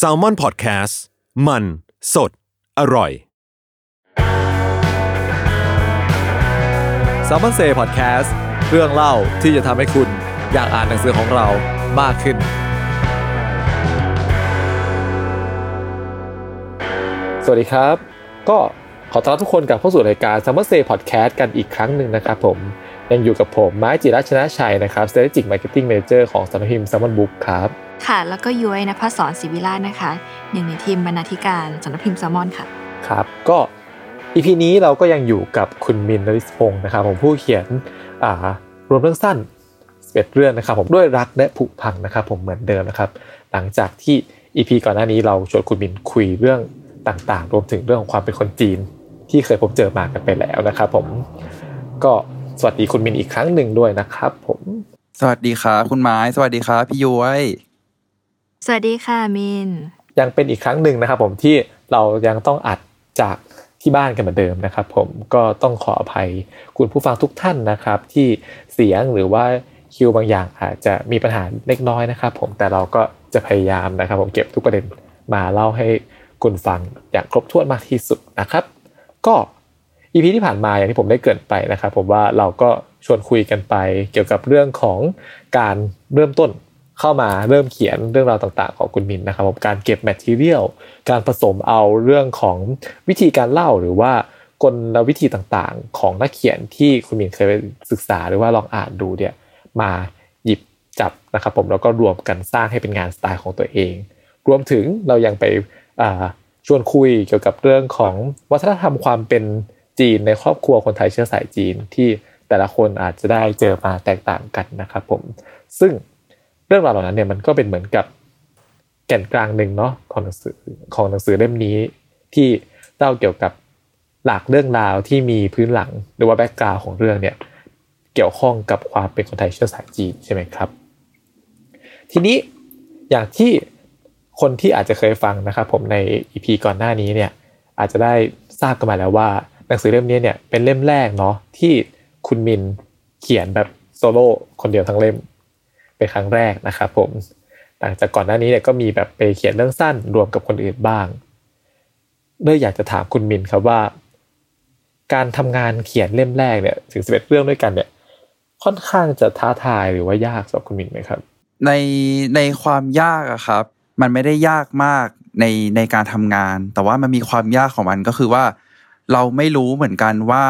s a l ม o n PODCAST มัน สด อร่อย s ซ l m o n เซ่พอดแคสต์เรื่องเล่าที่จะทำให้คุณอยากอ่านหนังสือของเรามากขึ้น สวัสดีครับ ก็ขอต้อนรับทุกคนกลับเข้าสู่รายการ s ซ l m o n เซ่พอดแคสต์กันอีกครั้งหนึ่งนะครับผมยังอยู่กับผมไม้จิรัชนะชัยนะครับ Strategic Marketing Manager ของสำนักพิมพ์ s ซ l m o n Book ครับ ค่ะ แล้วก็ย้อยนภัสสอนศิวิราชนะคะ หนึ่งในทีมบรรณาธิการสำนักพิมพ์แซลมอนค่ะ ครับ ก็อีพีนี้เราก็ยังอยู่กับคุณมินนริศพงศ์นะครับผมผู้เขียนอ่ารวมเรื่องสั้นเ็ดเรื่องนะครับผมด้วยรักและผุพังนะครับผมเหมือนเดิมนะครับ หลังจากที่อีพีก่อนหน้านี้เราชวนคุณมินคุยเรื่องต่างๆ รวมถึงเรื่องของความเป็นคนจีน ที่เคยพบเจอมากันไปแล้วนะครับผมก็สวัสดีคุณมินอีกครั้งหนึ่งด้วยนะครับผม สวัสดีครับคุณไม้ สวัสดีครับพี่ย้อย สวัสดีค่ะมินยังเป็นอีกครั้งหนึ่งนะครับ ผมที่เรายังต้องอัดจากที่บ้านกันเหมือนเดิมนะครับ ผมก็ต้องขออภัยคุณผู้ฟังทุกท่านนะครับ ที่เสียงหรือว่าคิวบางอย่างอาจจะมีปัญหาเล็กน้อยนะครับ ผมแต่เราก็จะพยายามนะครับ ผมเก็บทุกประเด็นมาเล่าให้คุณฟังอย่างครบถ้วนมากที่สุดนะครับ ก็ EP ที่ผ่านมาอย่างที่ผมได้เกริ่นไปนะครับ ผมว่าเราก็ชวนคุยกันไปเกี่ยวกับเรื่องของการเริ่มต้น เข้ามาเริ่มเขียนเรื่องราวต่างๆ ของคุณมินนะครับผมการเก็บ material การผสมเอาเรื่องของวิธีการเล่าหรือว่ากลวิธีต่างๆ ของนักเขียนที่คุณมินเคยไปศึกษาหรือว่าลองอ่านดูเนี่ยมาหยิบจับนะครับผมแล้วก็รวมกันสร้างให้เป็นงานสไตล์ของตัวเอง รวมถึงเรายังไปชวนคุยเกี่ยวกับเรื่องของวัฒนธรรมความเป็นจีนในครอบครัวคนไทยเชื้อสายจีนที่แต่ละคนอาจจะได้เจอมาแตกต่างกันนะครับผมซึ่ง รื่องราวเหล่านั้นเนี่ยมันก็เป็นเหมือนกับแก่นกลางหนึ่งเนาะของหนังสือของหนังสือเล่มนี้ ที่เล่าเกี่ยวกับหลักเรื่องราวที่มีพื้นหลังหรือว่าแบ็กกราวของเรื่องเนี่ยเกี่ยวข้องกับความเป็นคนไทยเชื้อสายจีนใช่ไหมครับ ทีนี้อย่างที่คนที่อาจจะเคยฟังนะครับผมในอีพีก่อนหน้านี้เนี่ยอาจจะได้ทราบกันมาแล้วว่าหนังสือเล่มนี้เนี่ยเป็นเล่มแรกเนาะที่คุณมินเขียนแบบโซโล่คนเดียวทั้งเล่ม เป็นครั้งแรกนะครับผมหลังจากก่อนหน้านี้เนี่ยก็มีแบบไปเขียนเรื่องสั้นรวมกับคนอื่นบ้างเลยอยากจะถามคุณมินครับว่า การทำงานเขียนเล่มแรกเนี่ยถึงสิบเอ็ดเรื่องด้วยกันเนี่ย ค่อนข้างจะท้าทายหรือว่ายากสำหรับคุณมินไหมครับ ในในความยากอะครับ มันไม่ได้ยากมากในในการทำงาน แต่ว่ามันมีความยากของมันก็คือว่า เราไม่รู้เหมือนกันว่า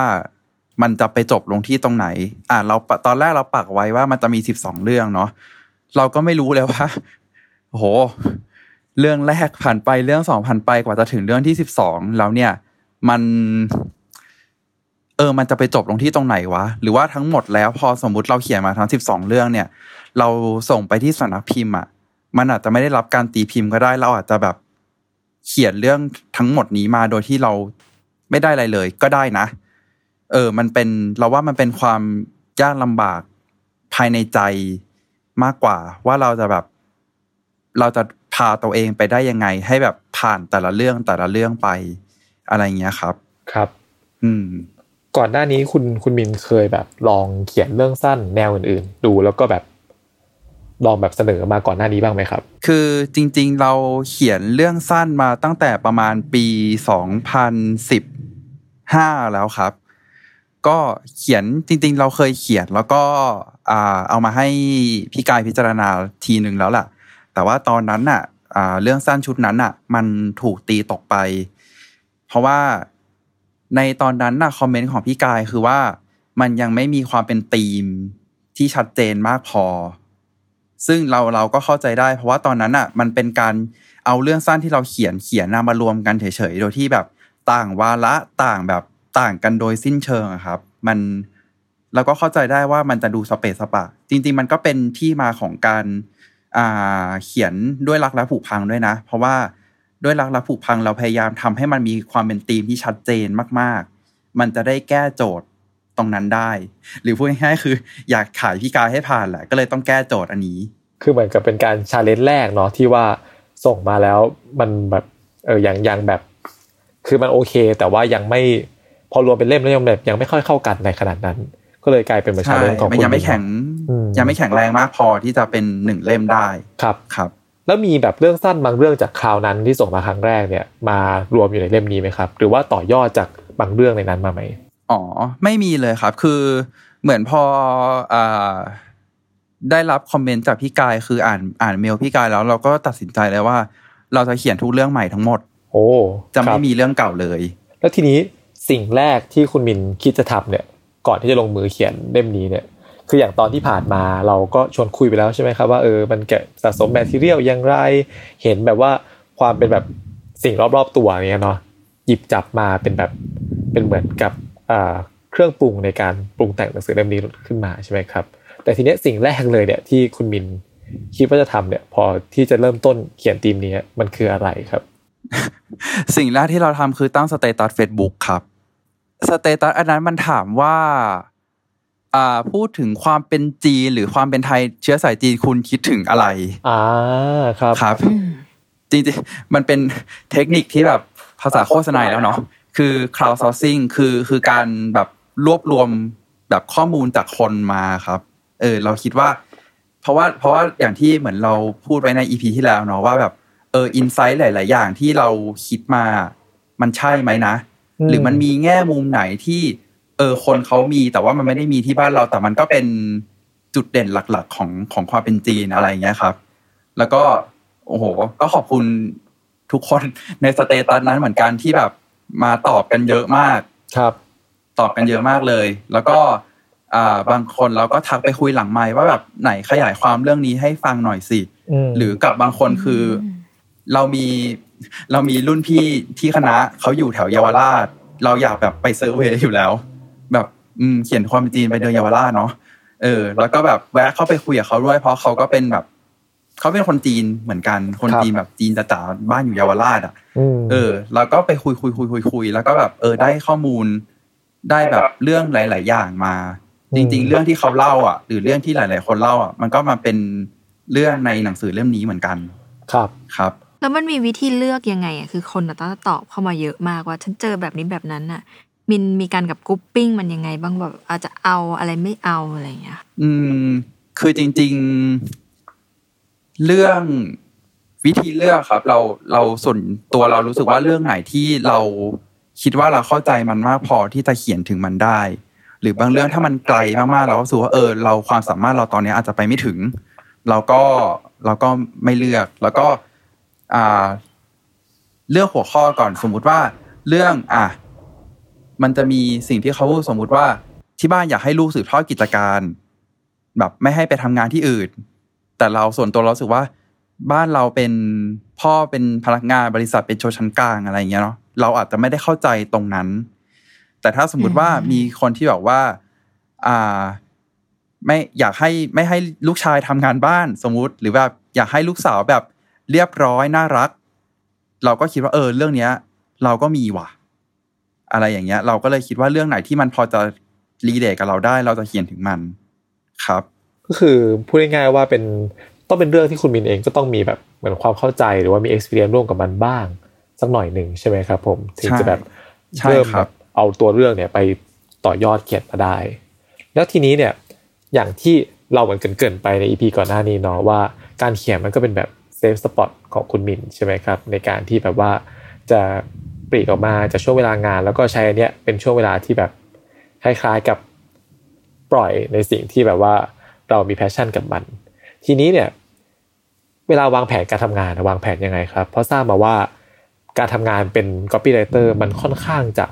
มันจะไปจบลงที่ตรงไหน อ่าเราตอนแรกเราปักไว้ว่ามันจะมีสิบสองเรื่องเนาะเราก็ไม่รู้เลยว่าโห เรื่องแรกผ่านไปเรื่องสองผ่านไปกว่าจะถึงเรื่องที่สิบสองแล้วเนี่ย มัน เออ มันจะไปจบลงที่ตรงไหนวะ หรือว่าทั้งหมดแล้วพอสมมุติเราเขียนมาทั้งสิบสองเรื่องเนี่ย เราส่งไปที่สำนักพิมพ์อะมันอาจจะไม่ได้รับการตีพิมพ์ก็ได้ เราอาจจะแบบเขียนเรื่องทั้งหมดนี้มาโดยที่เราไม่ได้อะไรเลย ก็ได้นะ เออ มันเป็นเราว่ามันเป็นความยากลำบากภายในใจมากกว่า ว่าเราจะแบบ เราจะพาตัวเองไปได้ยังไง ให้แบบผ่านแต่ละเรื่องแต่ละเรื่องไป อะไรเงี้ยครับ ครับ อืม ก่อนหน้านี้คุณคุณมินเคยแบบ ลองเขียนเรื่องสั้นแนวอื่นๆ ดูแล้วก็แบบลองแบบเสนอมาก่อนหน้านี้บ้างไหมครับ คือจริง ๆ เราเขียนเรื่องสั้นมาตั้งแต่ประมาณปีสองพันสิบห้าแล้วครับ ก็เขียนจริง ๆ เราเคยเขียนแล้วก็เอามาให้พี่กายพิจารณาทีหนึ่งแล้วแหละแต่ว่าตอนนั้นน่ะเรื่องสั้นชุดนั้นน่ะ มันถูกตีตกไป เพราะว่าในตอนนั้นน่ะคอมเมนต์ของพี่กายคือว่ามันยังไม่มีความเป็นธีมที่ชัดเจนมากพอ ซึ่งเราเราก็เข้าใจได้ เพราะว่าตอนนั้นอะ มันเป็นการเอาเรื่องสั้นที่เราเขียนเขียนนามารวมกันเฉยๆโดยที่แบบต่างวาระต่างแบบ ต่างกันโดยสิ้นเชิงครับ มันเราก็เข้าใจได้ว่ามันจะดูสเปซสปะ จริง ๆ มันก็เป็นที่มาของการเขียนด้วยรักและผูกพังด้วยนะ เพราะว่าด้วยรักและผูกพังเราพยายามทำให้มันมีความเป็นธีมที่ชัดเจนมาก ๆ มันจะได้แก้โจทย์ตรงนั้นได้ หรือพูดง่ายๆคือ อยากขายพี่กายให้ผ่านแหละก็เลยต้องแก้โจทย์อันนี้ คือเหมือนกับเป็นการ challenge แรกเนาะที่ว่าส่งมาแล้วมันแบบเออยังยังแบบ คือมันโอเค แต่ว่ายังไม่ พอรวมเป็นเล่มแล้วยังแบบยังไม่ค่อยเข้ากันในขนาดนั้น ก็เลยกลายเป็นเหมือน challenge ของคุณยังไม่แข็งอืมยังไม่แข็งแรงมากพอที่จะเป็นหนึ่งเล่มได้ครับครับ แล้วมีแบบเรื่องสั้นบางเรื่องจากคราวนั้นที่ส่งมาครั้งแรกเนี่ย มารวมอยู่ในเล่มนี้ไหมครับ หรือว่าต่อยอดจากบางเรื่องในนั้นมาไหมอ๋อไม่มีเลยครับ คือเหมือนพออ่าได้รับคอมเมนต์จากพี่กายคืออ่านอ่านเมลพี่กายแล้วเราก็ตัดสินใจเลยว่า เราจะเขียนทุกเรื่องใหม่ทั้งหมด โอ้จะไม่ครับมีเรื่องเก่าเลย แล้วทีนี้ สิ่งแรกที่คุณมินคิดจะทำเนี่ย ก่อนที่จะลงมือเขียนเล่มนี้เนี่ยคืออย่างตอนที่ผ่านมาเราก็ชวนคุยไปแล้วใช่ไหมครับว่าเออมันแกะสะสม material อย่างไร เห็นแบบว่าความเป็นแบบสิ่งรอบๆตัวเนี่ยเนาะหยิบจับมาเป็นแบบเป็นเหมือนกับอ่าเครื่องปรุงในการปรุงแต่งหนังสือเล่มนี้ขึ้นมาใช่ไหมครับแต่ทีเนี้ยสิ่งแรกเลยเนี่ยที่คุณมินคิดว่าจะทำเนี่ย พอที่จะเริ่มต้นเขียนธีมนี้มันคืออะไรครับ สิ่งแรกที่เราทำคือตั้งสเตตัส Facebook ครับ สเตตัสอันนั้นมันถามว่าอ่าพูดถึงความเป็นจีนหรือความเป็นไทยเชื้อสายจีนคุณคิดถึงอะไรอ่าครับครับอืมจริงๆมันเป็นเทคนิคที่แบบภาษาโฆษณาแล้วเนาะคือ crowd sourcing คือคือการแบบรวบรวมแบบข้อมูลจากคนมาครับ เออ เราคิดว่า เพราะว่าเพราะว่าอย่างที่เหมือนเราพูดไว้ใน EP ที่แล้วเนาะว่าแบบเอออินไซต์หลาย ๆ อย่างที่เราคิดมา มันใช่ไหมนะอืม หรือมันมีแง่มุมไหนที่ เออคนเขามีแต่ว่ามันไม่ได้มีที่บ้านเราแต่มันก็เป็นจุดเด่นหลัก ๆ ของของความเป็นจีนอะไรอย่างเงี้ยครับ แล้วก็โอ้โห ก็ขอบคุณทุกคนในสเตตัสนั้นเหมือนกันที่แบบมาตอบกันเยอะมากครับ ตอบกันเยอะมากเลย แล้วก็อ่าบางคนเราก็ทักไปคุยหลังไมค์ว่าแบบไหนขยายความเรื่องนี้ให้ฟังหน่อยสิ หรือกับบางคนคือ เรามี เรามีรุ่นพี่ที่คณะเขาอยู่แถวเยาวราช เราอยากแบบไป survey อยู่แล้ว แบบอืมเขียนความเป็นจีนไปเดินเยาวราชเนาะเออ แล้วก็แบบแวะเข้าไปคุยกับเขาด้วยเพราะเขาก็เป็นแบบเขาเป็นคนจีนเหมือนกันคนจีนแบบจีนจ๋าๆบ้านอยู่เยาวราชอะอืมเออ แล้วก็ไปคุยคุยคุยคุยคุยแล้วก็แบบ เออได้ข้อมูล ได้แบบเรื่องหลาย ๆ อย่างมา จริง ๆ เรื่องที่เขาเล่าอะ หรือเรื่องที่หลาย ๆ คนเล่าอะมันก็มาเป็นเรื่องในหนังสือเล่มนี้เหมือนกัน ครับครับ แล้วมันมีวิธีเลือกยังไงอะคือคนต้องตอบเข้ามาเยอะมากว่า ฉันเจอแบบนี้แบบนั้นน่ะมินมีการกับกรุ๊ปปิ้งมันยังไงบ้างแบบอาจจะเอาอะไรไม่เอาอะไรอย่างเงี้ย อืม คือจริง ๆ เรื่องวิธีเลือกครับ เราเราส่วนตัวเรารู้สึกว่าเรื่องไหนที่เราคิดว่าเราเข้าใจมันมากพอที่จะเขียนถึงมันได้ หรือบางเรื่องถ้ามันไกลมากๆเราก็รู้สึกว่าเออ เราความสามารถเราตอนนี้อาจจะไปไม่ถึง เราก็เราก็ไม่เลือกแล้วก็ เลือกหัวข้อก่อนสมมุติว่าเรื่องอะมันจะมีสิ่งที่เขาสมมุติว่าที่บ้านอยากให้ลูกสืบทอดกิจการ แบบไม่ให้ไปทำงานที่อื่น แต่เราส่วนตัวเราสึกว่า บ้านเราเป็นพ่อเป็นพนักงานบริษัทเป็นชชั้นกลางอะไรอย่างเงี้ยเนาะเราอาจจะไม่ได้เข้าใจตรงนั้น แต่ถ้าสมมุติว่ามีคนที่แบบว่า อ่า ไม่อยากให้ไม่ให้ลูกชายทำงานบ้านสมมุติ หรือแบบอยากให้ลูกสาวแบบ เรียบร้อยน่ารัก เราก็คิดว่าเออเรื่องเนี้ย เราก็มีว่ะ อะไรอย่างเงี้ย เราก็เลยคิดว่าเรื่องไหนที่มันพอจะรีเลทกับเราได้ เราจะเขียนถึงมันครับ ก็คือพูดง่ายๆว่าเป็นต้องเป็นเรื่องที่คุณมินเองก็ต้องมีแบบเหมือนความเข้าใจหรือว่ามี experience ร่วมกับมันบ้าง สักหน่อยหนึ่งใช่ไหมครับ ผมถึงจะแบบใช่เริ่มคแบรับบเอาตัวเรื่องเนี่ยไปต่อยอดเขียนมาได้ แล้วทีนี้เนี่ยอย่างที่เราเหมือนเกริ่นๆไปใน EP ก่อนหน้านี้เนาะว่าการเขียนมันก็เป็นแบบ safe spot ของคุณมินใช่ไหมครับ ในการที่แบบว่าจะปลีกออกมาจากช่วงเวลางาน แล้วก็ใช้อันเนี้ยเป็นช่วงเวลาที่แบบคล้ายๆกับปล่อยในสิ่งที่แบบว่าเรามี passion กับมัน ทีนี้เนี่ยเวลาวางแผนการทำงานวางแผนยังไงครับ เพราะทราบมาว่าการทำงานเป็น copywriter มันค่อนข้างจะ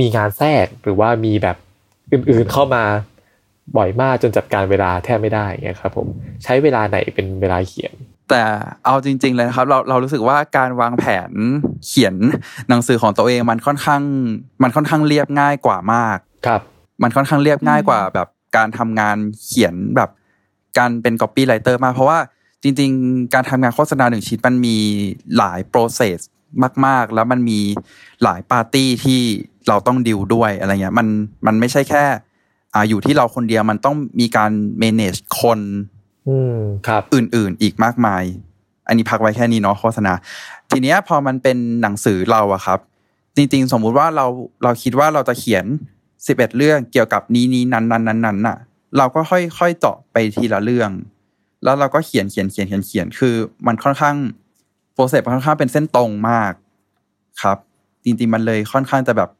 มีงานแทรกหรือว่ามีแบบอื่นๆเข้ามาบ่อยมากจนจัดการเวลาแทบไม่ได้เงี้ยครับผมใช้เวลาไหนเป็นเวลาเขียน แต่เอาจริง ๆ เลยนะครับ เราเรารู้สึกว่าการวางแผนเขียนหนังสือของตัวเองมันค่อนข้าง มันค่อนข้างเรียบง่ายกว่ามากครับ มันค่อนข้างเรียบง่ายกว่าแบบการทำงานเขียนแบบการเป็น copywriter มากเพราะว่าจริง ๆ การทำงานโฆษณาหนึ่งชิ้นมันมีหลายโปรเซสมาก ๆ แล้วมันมีหลายปาร์ตี้ที่เราต้องดิวด้วยอะไรเงี้ยมันมันไม่ใช่แค่อ่าอยู่ที่เราคนเดียวมันต้องมีการ manage คนอืม ครับ อื่นๆอีกมากมาย อันนี้พักไว้แค่นี้เนาะโฆษณา ทีเนี้ยพอมันเป็นหนังสือเราอะครับ จริงๆ สมมุติว่าเราเราคิดว่าเราจะเขียนสิบเอ็ดเรื่องเกี่ยวกับนี้นี้นั้นนั้นนั้นนั้นน่ะ เราก็ค่อยค่อยเจาะไปทีละเรื่อง แล้วเราก็เขียนเขียนเขียนเขียนเขียนคือ มันค่อนข้างโปรเซสค่อนข้างเป็นเส้นตรงมากครับ จริงๆมันเลยค่อนข้างจะแบบ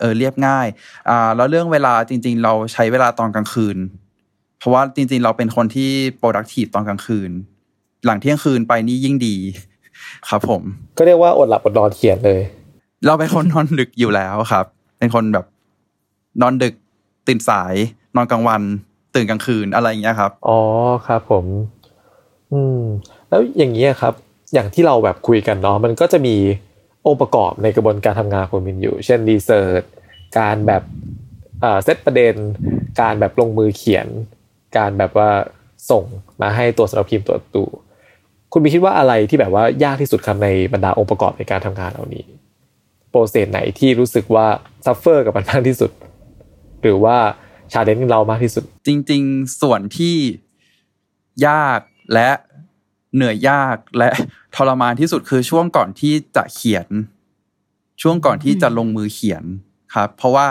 เออเรียบง่ายอ่าแล้วเรื่องเวลาจริง ๆ เราใช้เวลาตอนกลางคืน เพราะว่าจริง ๆ เราเป็นคนที่ productive ตอนกลางคืน หลังเที่ยงคืนไปนี่ยิ่งดี ครับ ผม ก็เรียกว่าอดหลับอดนอนเขียนเลย เราเป็นคนนอนดึกอยู่แล้วครับ เป็นคนแบบนอนดึกตื่นสาย นอนกลางวัน ตื่นกลางคืนอะไรอย่างเงี้ยครับ อ๋อครับ ผม อืม แล้วอย่างนี้ยครับ อย่างที่เราแบบคุยกันเนาะมันก็จะมีองค์ประกอบในกระบวนการทำงานของมินอยู่ เช่นรีเสิร์ชการแบบเอ่อเซตประเด็น การแบบลงมือเขียน การแบบว่าส่งมาให้ตัวสำนักพิมพ์ตรวจดูคุณมีคิดว่าอะไรที่แบบว่ายากที่สุดครับในบรรดาองค์ประกอบในการทำงานเหล่านี้process ไหนที่รู้สึกว่า suffer กับมันมากที่สุด หรือว่า challenge เรามากที่สุด จริง ๆ ส่วนที่ยากและเหนื่อยยากและทรมานที่สุดคือช่วงก่อนที่จะเขียน ช่วงก่อนที่จะลงมือเขียนครับ เพราะว่า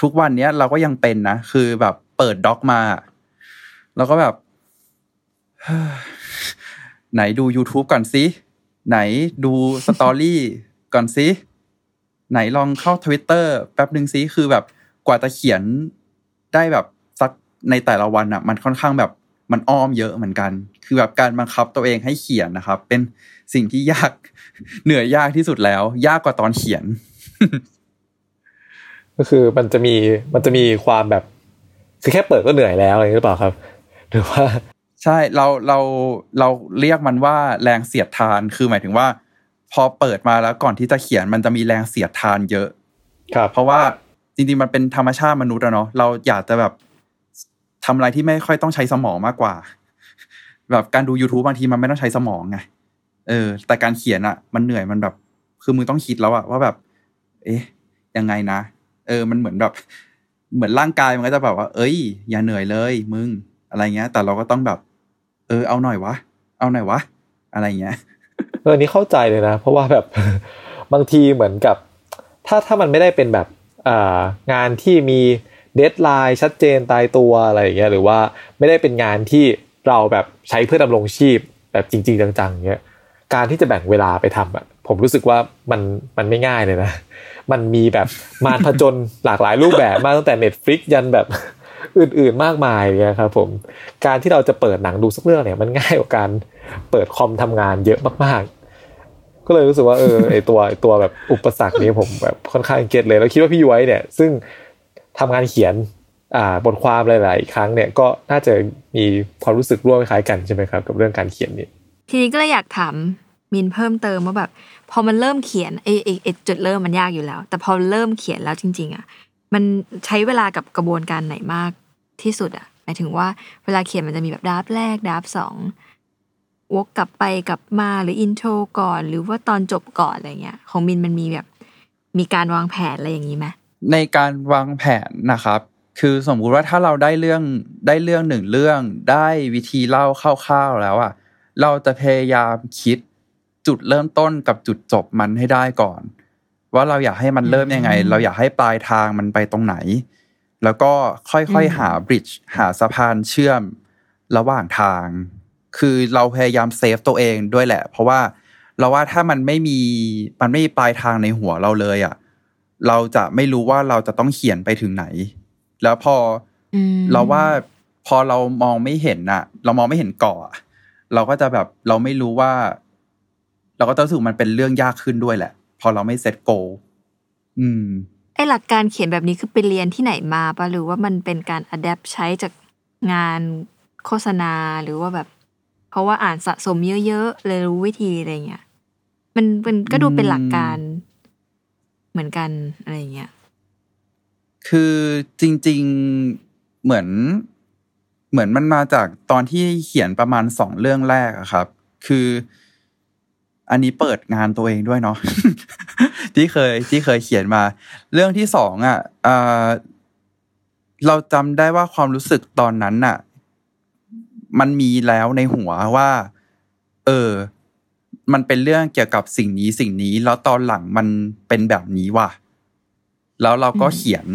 ทุกวันเนี้ยเราก็ยังเป็นนะ คือแบบเปิด doc มา แล้วก็แบบไหนดู YouTube ก่อนสิไหนดูสตอรี่ก่อนสิไหนลองเข้า Twitter แป๊บหนึ่งสิคือแบบกว่าจะเขียนได้แบบสักในแต่ละวันอะ มันค่อนข้างแบบมันอ้อมเยอะเหมือนกัน คือแบบการบังคับตัวเองให้เขียนนะครับ เป็นสิ่งที่ยากเหนื่อยยากที่สุดแล้ว ยากกว่าตอนเขียน ก็คือมันจะมีมันจะมีความแบบ คือแค่เปิดก็เหนื่อยแล้วอะไรนี้หรือเปล่าครับ หรือว่า ใช่เราเราเราเรียกมันว่าแรงเสียดทานคือหมายถึงว่า พอเปิดมาแล้วก่อนที่จะเขียนมันจะมีแรงเสียดทานเยอะ ครับ เพราะว่าจริงๆมันเป็นธรรมชาติมนุษย์อะเนาะเราอยากจะแบบทำอะไรที่ไม่ค่อยต้องใช้สมองมากกว่า แบบการดู YouTube บางทีมันไม่ต้องใช้สมองไงเออ แต่การเขียนอะมันเหนื่อยมันแบบ คือมึงต้องคิดแล้วอะว่าแบบ เอ๊ะยังไงนะ เออ มันเหมือนแบบ เหมือนร่างกายมันก็จะแบบว่า เอ้ย อย่าเหนื่อยเลย มึง อะไรเงี้ย แต่เราก็ต้องแบบ เออเอาหน่อยวะ เอาหน่อยวะ อะไรเงี้ยเออนี้เข้าใจเลยนะ เพราะว่าแบบบางทีเหมือนกับ ถ้าถ้ามันไม่ได้เป็นแบบอ่างานที่มีเดทไลน์ชัดเจนตายตัวอะไรอย่างเงี้ยหรือว่าไม่ได้เป็นงานที่เราแบบใช้เพื่อดำรงชีพแบบจริง ๆ จังๆเงี้ยการที่จะแบ่งเวลาไปทำอะผมรู้สึกว่ามันมันไม่ง่ายเลยนะ มันมีแบบมารผจญหลากหลายรูปแบบมากตั้งแต่ Netflix ยันแบบ อื่นๆมากมายเนี่ยครับผมการที่เราจะเปิดหนังดูสักเรื่องเนี่ยมันง่ายกว่าการเปิดคอมทำงานเยอะมากๆ ก็เลยรู้สึกว่าเออไอตัวไอตัวแบบอุปสรรคนี้ผมแบบค่อนข้างเก็ตเลยแล้วคิดว่าพี่ย้อยเนี่ย ซึ่งทำงานเขียนอ่าบทความหลายๆครั้งเนี่ยก็น่าจะมีความรู้สึกร่วมคล้ายกันใช่ไหมครับ กับเรื่องการเขียนนี่ทีนี้ก็เลยอยากถามมินเพิ่มเติมว่าแบบพอมันเริ่มเขียนไอไอจุดเริ่มมันยากอยู่แล้ว แต่พอเริ่มเขียนแล้วจริง ๆ อะ มันใช้เวลากับกระบวนการไหนมากที่สุดอะหมายถึงว่าเวลาเขียนมันจะมีแบบ draft แรก draft สองวกกลับไปกลับมาหรือ intro ก่อน หรือว่าตอนจบก่อนอะไรเงี้ยของมินมันมีแบบ มีการวางแผนอะไรอย่างนี้ไหมในการวางแผนนะครับ คือสมมุติว่าถ้าเราได้เรื่องได้เรื่องหนึ่งเรื่อง ได้วิธีเล่าคร่าวๆแล้วอะเราจะพยายามคิดจุดเริ่มต้นกับจุดจบมันให้ได้ก่อน ว่าเราอยากให้มันเริ่มยังไง เราอยากให้ปลายทางมันไปตรงไหน แล้วก็ค่อยๆหาบริดจ์หาสะพานเชื่อมระหว่างทาง คือเราพยายามเซฟตัวเองด้วยแหละ เพราะว่าเราว่าถ้ามันไม่มีมันไม่มีปลายทางในหัวเราเลยอะ เราจะไม่รู้ว่าเราจะต้องเขียนไปถึงไหน แล้วพออมเราว่าพอเรามองไม่เห็นน่ะ เรามองไม่เห็นเกาะอะเราก็จะแบบเราไม่รู้ว่า เราก็จะรู้สึกมันเป็นเรื่องยากขึ้นด้วยแหละ พอเราไม่เซตโกอืมไอหลักการเขียนแบบนี้คือไปเรียนที่ไหนมาปะหรือว่ามันเป็นการอัดแอปใช้จากงานโฆษณาหรือว่าแบบ เพราะว่าอ่านสะสมเยอะๆเลยรู้วิธีอะไรเงี้ยมันเป็นก็ดูเป็นหลักการเหมือนกันอะไรเงี้ยคือจริง ๆเหมือน เหมือนมันมาจากตอนที่เขียนประมาณสองเรื่องแรกอะครับ คือ อันนี้เปิดงานตัวเองด้วยเนาะ ที่เคยที่เคยเขียนมา เรื่องที่สองอะเราจำได้ว่าความรู้สึกตอนนั้นน่ะ มันมีแล้วในหัวว่า เออ มันเป็นเรื่องเกี่ยวกับสิ่งนี้สิ่งนี้ แล้วตอนหลังมันเป็นแบบนี้ว่ะ แล้วเราก็เขียน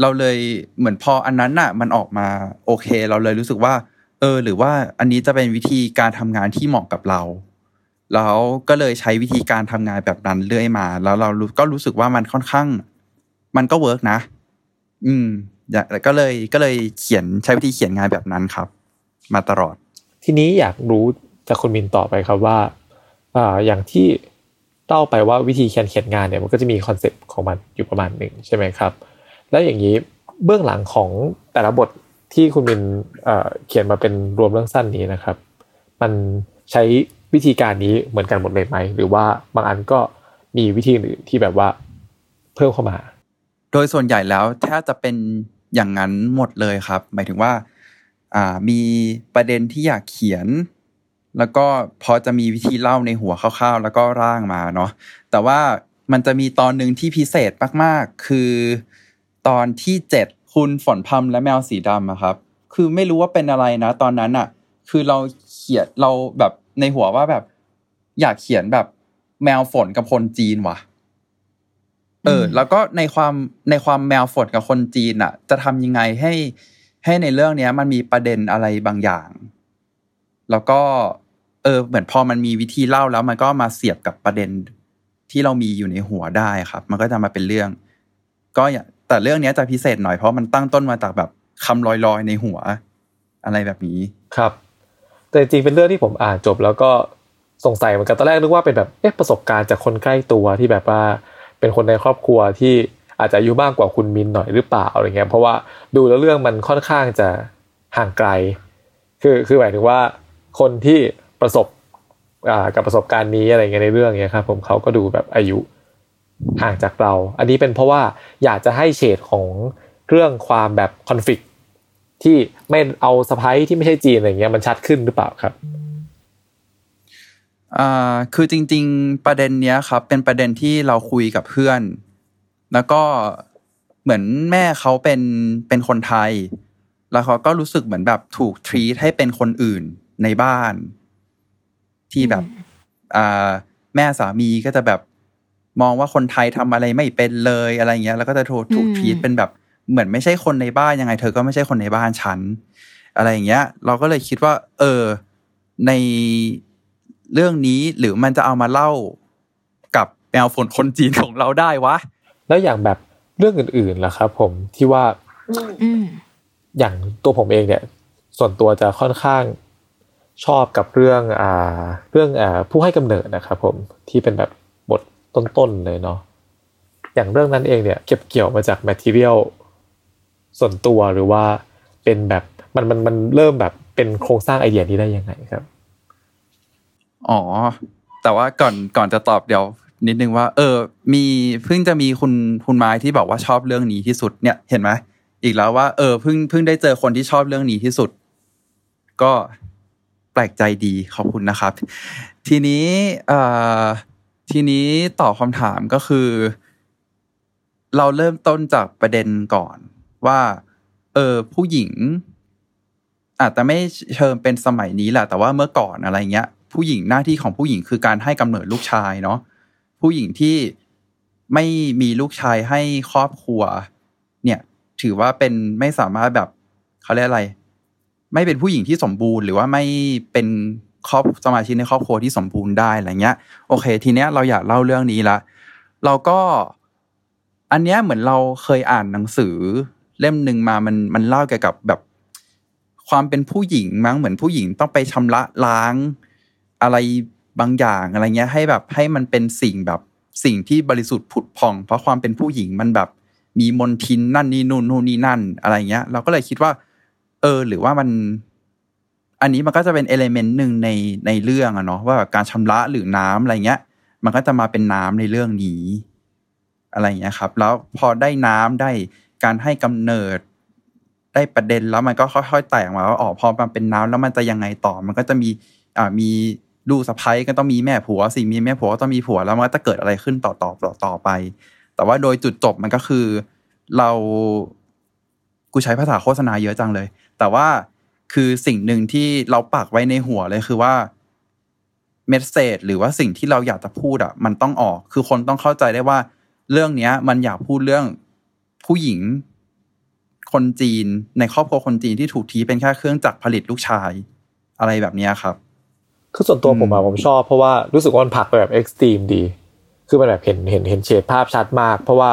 เราเลยเหมือนพออันนั้นน่ะ มันออกมาโอเค เราเลยรู้สึกว่า เออ หรือว่าอันนี้จะเป็นวิธีการทำงานที่เหมาะกับเรา แล้วก็เลยใช้วิธีการทำงานแบบนั้นเรื่อยมา แล้วเราก็รู้สึกว่ามันค่อนข้าง มันก็เวิร์กนะ อืมก็เลยก็เลยเขียนใช้วิธีเขียนงานแบบนั้นครับ มาตลอด ทีนี้อยากรู้จากคุณมินต่อไปครับว่าอ่าอย่างที่เล่าไปว่าวิธีเขียนเขียนงานเนี่ยมันก็จะมี concept ของมันอยู่ประมาณหนึ่งใช่ไหมครับ แล้วอย่างนี้เบื้องหลังของแต่ละบทที่คุณมินเขียนมาเป็นรวมเรื่องสั้นนี้นะครับ มันใช้ วิธีการนี้เหมือนกันหมดเลยไหม หรือว่าบางอันก็มีวิธีอื่นที่แบบว่าเพิ่มเข้ามา โดยส่วนใหญ่แล้วแทบจะเป็นอย่างนั้นหมดเลยครับ หมายถึงว่าามีประเด็นที่อยากเขียน แล้วก็พอจะมีวิธีเล่าในหัวคร่าวๆ แล้วก็ร่างมาเนาะแต่ว่ามันจะมีตอนหนึ่งที่พิเศษมากๆ คือตอนที่เจ็ดคุณฝนพรมและแมวสีดำครับ คือไม่รู้ว่าเป็นอะไรนะ ตอนนั้นอะ คือเราเขียนเราแบบ ในหัวว่าแบบ อยากเขียนแบบแมวฝนกับคนจีนว่ะ เออ แล้วก็ในความในความแมวฝนกับคนจีนอะ จะทำยังไงให้ให้ในเรื่องเนี้ย มันมีประเด็นอะไรบางอย่าง แล้วก็ เออ เหมือนพอมันมีวิธีเล่าแล้ว มันก็มาเสียบกับประเด็นที่เรามีอยู่ในหัวได้ครับ มันก็จะมาเป็นเรื่อง ก็อย่าแต่เรื่องเนี้ยจะพิเศษหน่อยเพราะมันตั้งต้นมาจากแบบคำลอยๆในหัว อะไรแบบนี้ ครับ แต่จริงเป็นเรื่องที่ผมอ่านจบ แล้วก็สงสัยเหมือนกันตอนแรกนึกว่าเป็นแบบเอ๊ะประสบการณ์จากคนใกล้ตัวที่แบบว่าเป็นคนในครอบครัวที่อาจจะอายุมากกว่าคุณมินหน่อยหรือเปล่าอะไรเงี้ยเพราะว่าดูแล้วเรื่องมันค่อนข้างจะห่างไกล คือคือหมายถึงว่าคนที่ประสบอ่ากับประสบการณ์นี้อะไรเงี้ยในเรื่องเนี้ยครับผมเขาก็ดูแบบอายุห่างจากเรา อันนี้เป็นเพราะว่าอยากจะให้เฉดของเรื่องความแบบคอน FLICT ที่ไม่เอาสไปที่ไม่ใช่จีนอะไรเงี้ยมันชัดขึ้นหรือเปล่าครับอ่าคือจริง ๆ ประเด็นเนี้ยครับ เป็นประเด็นที่เราคุยกับเพื่อน แล้วก็เหมือนแม่เขาเป็นเป็นคนไทย แล้วเขาก็รู้สึกเหมือนแบบถูกทรีตให้เป็นคนอื่นในบ้าน ที่แบบอ่าแม่สามีก็จะแบบมองว่าคนไทยทำอะไรไม่เป็นเลยอะไรเงี้ย แล้วก็จะถูกถูกอืมทรีตเป็นแบบ เหมือนไม่ใช่คนในบ้านยังไง เธอก็ไม่ใช่คนในบ้านฉันอะไรอย่างเงี้ย เราก็เลยคิดว่า เออ ในเรื่องนี้หรือมันจะเอามาเล่ากับแมวฝนคนจีนของเราได้วะ แล้วอย่างแบบเรื่องอื่นๆล่ะครับ ผมที่ว่าอย่างตัวผมเองเนี่ย ส่วนตัวจะค่อนข้างชอบกับเรื่องอ่า เรื่องอ่าผู้ให้กำเนิดนะครับผมที่เป็นแบบบทต้นๆเลยเนาะอย่างเรื่องนั้นเองเนี่ย เก็บเกี่ยวมาจากแมทเทียล ส่วนตัวหรือว่าเป็นแบบมันมันมันเริ่มแบบเป็นโครงสร้างไอเดียนี้ได้ยังไงครับ อ๋อ แต่ว่าก่อนก่อนจะตอบเดี๋ยว นิดนึงว่า เออ มีเพิ่งจะมีคุณคุณไม้ที่บอกว่าชอบเรื่องนี้ที่สุดเนี่ยเห็นไหมอีกแล้วว่าเออเพิ่งเพิ่งได้เจอคนที่ชอบเรื่องนี้ที่สุด ก็แปลกใจดีขอบคุณนะครับ ทีนี้เอ่อทีนี้ตอบคำถามก็คือ เราเริ่มต้นจากประเด็นก่อน ว่าเออผู้หญิง อาจจะไม่เชิงเป็นสมัยนี้แหละแต่ว่าเมื่อก่อนอะไรเงี้ย ผู้หญิงหน้าที่ของผู้หญิงคือการให้กำเนิดลูกชายเนาะผู้หญิงที่ไม่มีลูกชายให้ครอบครัว เนี่ย ถือว่าเป็นไม่สามารถแบบเขาเรียกอะไร ไม่เป็นผู้หญิงที่สมบูรณ์ หรือว่าไม่เป็นครอบสมาชิกในครอบครัวที่สมบูรณ์ได้อะไรเงี้ย โอเค ทีเนี้ยเราอยากเล่าเรื่องนี้ละเราก็ อันเนี้ยเหมือนเราเคยอ่านหนังสือ เล่มหนึ่งมามันมันเล่าเกี่ยวกับแบบความเป็นผู้หญิงมั้งเหมือนผู้หญิงต้องไปชำระล้างอะไรบางอย่างอะไรเงี้ย ให้แบบให้มันเป็นสิ่งแบบสิ่งที่บริสุทธิ์ผุดผ่อง เพราะความเป็นผู้หญิงมันแบบมีมนทินนั่นนี่นู่นนู่นนี่นั่น อะไรเงี้ย เราก็เลยคิดว่า เออ หรือว่ามัน อันนี้มันก็จะเป็นเอลเมนต์หนึ่งในในเรื่องอะเนาะว่าแบบการชำระหรือน้ำอะไรเงี้ย มันก็จะมาเป็นน้ำในเรื่องนี้ อะไรเงี้ยครับ แล้วพอได้น้ำได้ การให้กำเนิดได้ประเด็นแล้วมันก็ค่อยๆแตกมาว่าอ๋อพอมันเป็นน้ำแล้วมันจะยังไงต่อ มันก็จะมีอ่ามีลูกสะใภ้ก็ต้องมีแม่ผัวสิมีแม่ผัวก็ต้องมีผัวแล้วมันก็จะเกิดอะไรขึ้นต่อต่อต่อต่อไป แต่ว่าโดยจุดจบมันก็คือ เรากูใช้ภาษาโฆษณาเยอะจังเลย แต่ว่าคือสิ่งหนึ่งที่เราปักไว้ในหัวเลยคือว่าเมสเซจหรือว่าสิ่งที่เราอยากจะพูดอะ มันต้องออก คือคนต้องเข้าใจได้ว่า เรื่องเนี้ย มันอยากพูดเรื่อง ผู้หญิงคนจีนในครอบครัวคนจีนที่ถูกทีเป็นแค่เครื่องจักรผลิตลูกชาย อะไรแบบเนี้ยครับ คือส่วนตัวผมอะอืมผมชอบเพราะว่ารู้สึกว่ามันผลักไปแบบเอ็กซ์ตรีมดี คือมันแบบเห็นเห็นเห็นเฉดภาพชัดมาก เพราะว่า